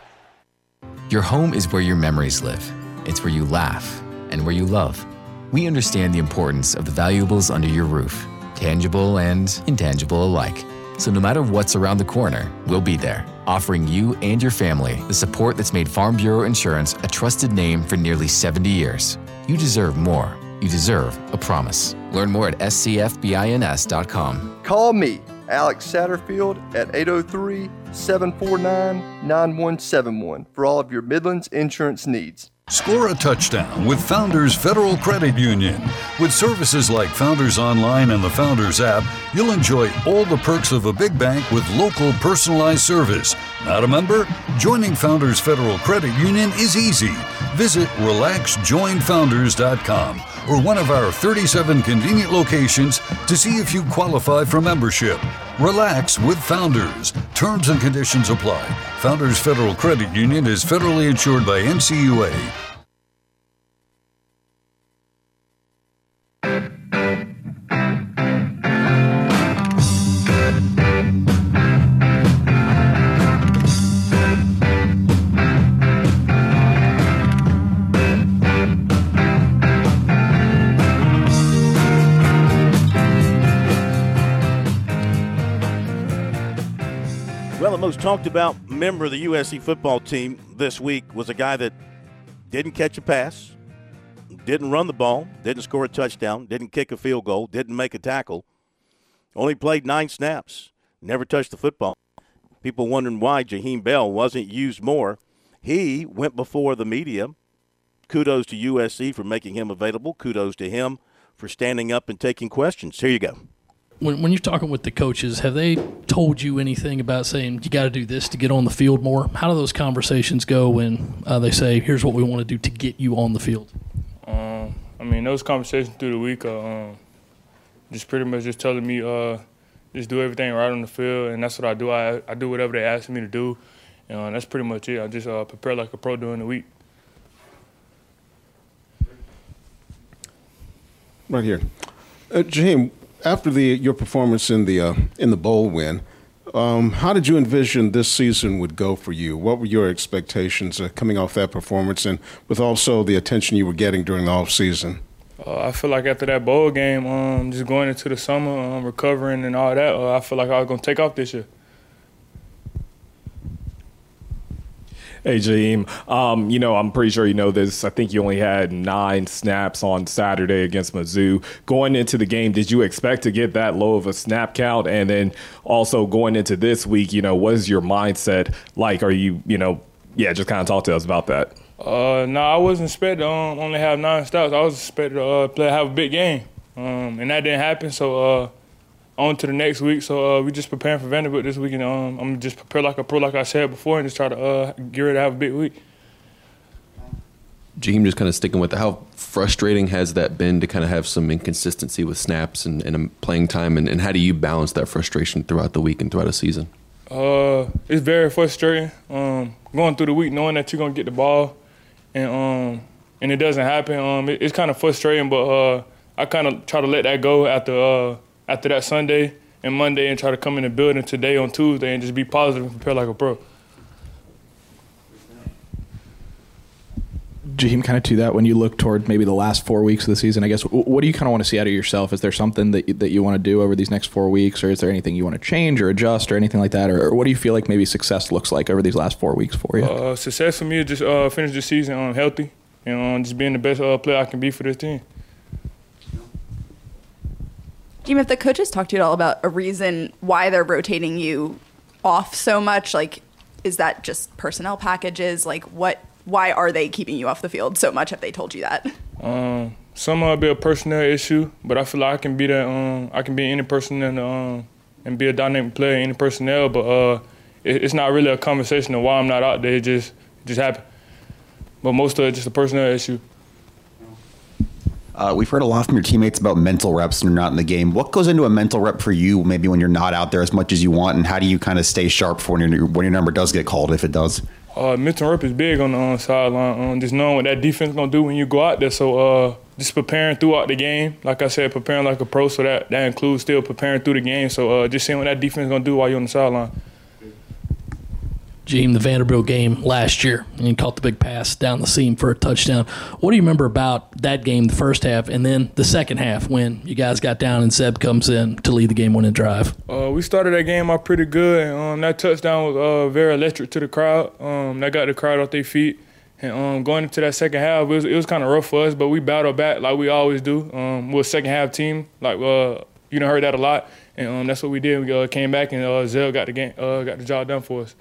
Your home is where your memories live. It's where you laugh and where you love. We understand the importance of the valuables under your roof, tangible and intangible alike. So no matter what's around the corner, we'll be there, offering you and your family the support that's made Farm Bureau Insurance a trusted name for nearly 70 years. You deserve more. You deserve a promise. Learn more at scfbins.com. Call me, Alex Satterfield, at 803 749 9171 for all of your Midlands insurance needs. Score a touchdown with Founders Federal Credit Union. With services like Founders Online and the Founders app, you'll enjoy all the perks of a big bank with local personalized service. Not a member? Joining Founders Federal Credit Union is easy. Visit relaxjoinfounders.com or one of our 37 convenient locations to see if you qualify for membership. Relax with Founders. Terms and conditions apply. Founders Federal Credit Union is federally insured by NCUA. Well, the most talked about member of the USC football team this week was a guy that didn't catch a pass, didn't run the ball, didn't score a touchdown, didn't kick a field goal, didn't make a tackle, only played nine snaps, never touched the football. People wondering why Jaheim Bell wasn't used more. He went before the media. Kudos to USC for making him available. Kudos to him for standing up and taking questions. Here you go. When, when you're talking with the coaches, have they told you anything about saying you got to do this to get on the field more? How do those conversations go when uh, they say, "Here's what we want to do to get you on the field"? Um, I mean, those conversations through the week are um, just pretty much just telling me uh, just do everything right on the field, and that's what I do. I, I do whatever they ask me to do, and uh, that's pretty much it. I just uh, prepare like a pro during the week. Right here, uh, Jaheim. After the your performance in the uh, in the bowl win, um, how did you envision this season would go for you? What were your expectations uh, coming off that performance, and with also the attention you were getting during the off season? Uh, I feel like after that bowl game, um, just going into the summer, um, recovering and all that, uh, I feel like I was gonna take off this year. Hey, Jaheim. Um, you know, I'm pretty sure you know this. I think you only had nine snaps on Saturday against Mizzou. Going into the game, did you expect to get that low of a snap count? And then also going into this week, you know, what is your mindset like? Are you, you know, yeah, just kind of talk to us about that. Uh, no, I wasn't expected to um, only have nine stops. I was expected to uh, play have a big game, um, and that didn't happen. So uh, on to the next week. So uh, we just preparing for Vanderbilt this week, and um, I'm just prepare like a pro, like I said before, and just try to uh, get ready to have a big week. Jaheim, just kind of sticking with it, how frustrating has that been to kind of have some inconsistency with snaps and, and playing time, and, and how do you balance that frustration throughout the week and throughout a season? Uh, it's very frustrating. Um, going through the week knowing that you're gonna get the ball, and um, and it doesn't happen. Um, it, it's kind of frustrating, but uh, I kind of try to let that go after uh, after that Sunday and Monday, and try to come in the building today on Tuesday and just be positive and prepare like a pro. Jaheim, kind of to that, when you look toward maybe the last four weeks of the season, I guess, what do you kind of want to see out of yourself? Is there something that you, that you want to do over these next four weeks, or is there anything you want to change or adjust or anything like that, or, or what do you feel like maybe success looks like over these last four weeks for you? Uh, success for me is just uh, finish the season um, healthy and um, just being the best uh, player I can be for this team. Jim, if the coaches talk to you at all about a reason why they're rotating you off so much, like is that just personnel packages? Like what? Why are they keeping you off the field so much? Have they told you that? Um, some might be a personnel issue, but I feel like I can be that. Um, I can be any person um, and be a dynamic player any personnel. But uh, it, it's not really a conversation of why I'm not out there. It just it just happened. But most of it just a personnel issue. Uh, we've heard a lot from your teammates about mental reps when you're not in the game. What goes into a mental rep for you, maybe when you're not out there as much as you want, and how do you kind of stay sharp for when your when your number does get called, if it does? Uh, mental rep is big on the on sideline. Um, just knowing what that defense gonna do when you go out there. So uh, just preparing throughout the game. Like I said, preparing like a pro. So that that includes still preparing through the game. So uh, just seeing what that defense is gonna do while you're on the sideline. Gene, the Vanderbilt game last year, and he caught the big pass down the seam for a touchdown. What do you remember about that game, the first half, and then the second half when you guys got down and Zeb comes in to lead the game-winning drive? Uh, we started that game off pretty good. Um, that touchdown was uh, very electric to the crowd. Um, that got the crowd off their feet. And um, going into that second half, it was, was kind of rough for us, but we battled back like we always do. Um, we're a second half team. Like uh, you know, heard that a lot, and um, that's what we did. We uh, came back and uh, Zell got the game, uh, got the job done for us.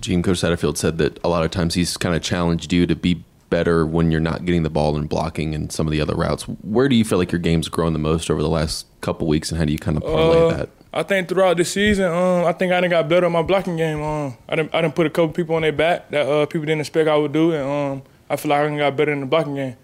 Gene Coach Satterfield said that a lot of times he's kind of challenged you to be better when you're not getting the ball and blocking and some of the other routes. Where do you feel like your game's grown the most over the last couple weeks, and how do you kind of parlay Uh, that? I think throughout the season, um, I think I done got better at my blocking game. Um, I done, I done put a couple people on their back that uh, people didn't expect I would do, and um, I feel like I done got better in the blocking game.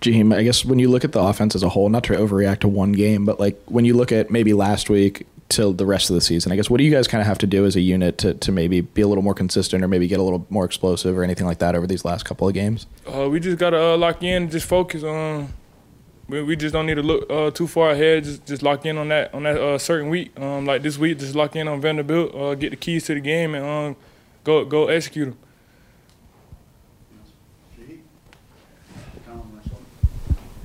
Jaheim, I guess when you look at the offense as a whole, not to overreact to one game, but like when you look at maybe last week till the rest of the season, I guess what do you guys kind of have to do as a unit to, to maybe be a little more consistent or maybe get a little more explosive or anything like that over these last couple of games? Uh, we just gotta uh, lock in, and just focus on. We, we just don't need to look uh, too far ahead. Just just lock in on that on that uh, certain week. Um, like this week, just lock in on Vanderbilt. Uh, get the keys to the game and um, go go execute them.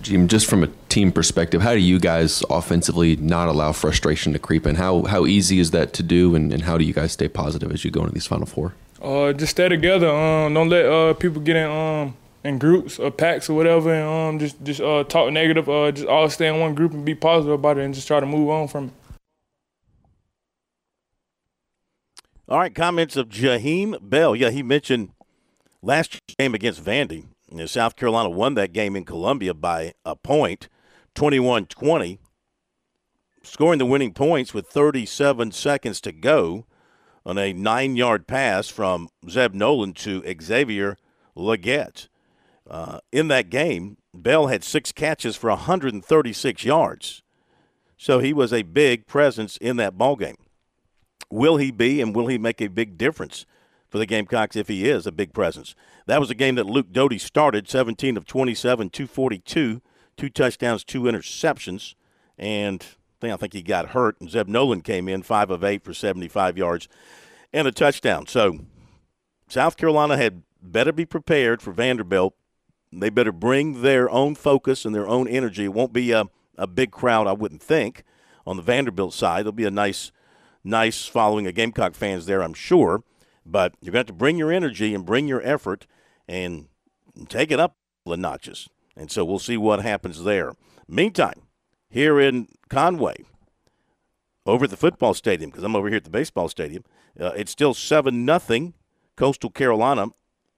Just from a team perspective, how do you guys offensively not allow frustration to creep in? How how easy is that to do, and, and how do you guys stay positive as you go into these Final Four? Uh, just stay together. Um, don't let uh, people get in um, in groups or packs or whatever, and um, just just uh, talk negative. Uh, just all stay in one group and be positive about it, and just try to move on from it. All right, comments of Jaheim Bell. Yeah, he mentioned last game against Vandy. You South Carolina won that game in Columbia by a point, 21 20, scoring the winning points with 37 seconds to go on a nine yard pass from Zeb Noland to Xavier Legette. Uh, in that game, Bell had six catches for 136 yards. So he was a big presence in that ball game. Will he be and will he make a big difference for the Gamecocks if he is a big presence? That was a game that Luke Doty started 17 of 27, 242, two touchdowns, two interceptions. And I think he got hurt. And Zeb Noland came in 5 of 8 for 75 yards and a touchdown. So South Carolina had better be prepared for Vanderbilt. They better bring their own focus and their own energy. It won't be a, a big crowd, I wouldn't think, on the Vanderbilt side. There'll be a nice, nice following of Gamecock fans there, I'm sure. But you're going to have to bring your energy and bring your effort and take it up the notches. And so we'll see what happens there. Meantime, here in Conway, over at the football stadium, because I'm over here at the baseball stadium, uh, it's still 7 nothing. Coastal Carolina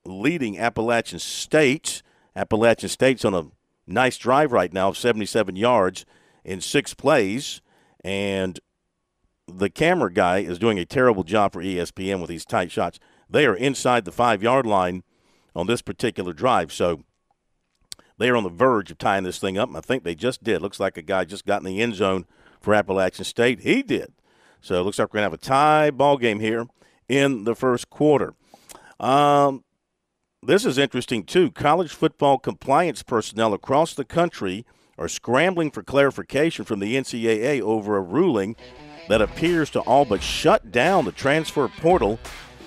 leading Appalachian State. Appalachian State's on a nice drive right now of 77 yards in six plays. And the camera guy is doing a terrible job for ESPN with these tight shots. They are inside the five yard line on this particular drive. So they are on the verge of tying this thing up. And I think they just did. Looks like a guy just got in the end zone for Appalachian State. He did. So it looks like we're going to have a tie ball game here in the first quarter. Um, this is interesting, too. College football compliance personnel across the country are scrambling for clarification from the NCAA over a ruling that appears to all but shut down the transfer portal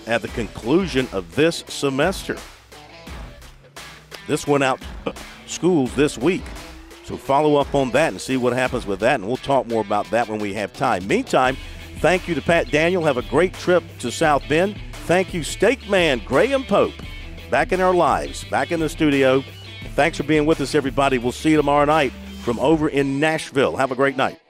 at the conclusion of this semester. This went out schools this week. So follow up on that and see what happens with that, and we'll talk more about that when we have time. Meantime, thank you to Pat Daniel. Have a great trip to South Bend. Thank you, Steak Man Graham Pope, back in our lives, back in the studio. Thanks for being with us, everybody. We'll see you tomorrow night from over in Nashville. Have a great night.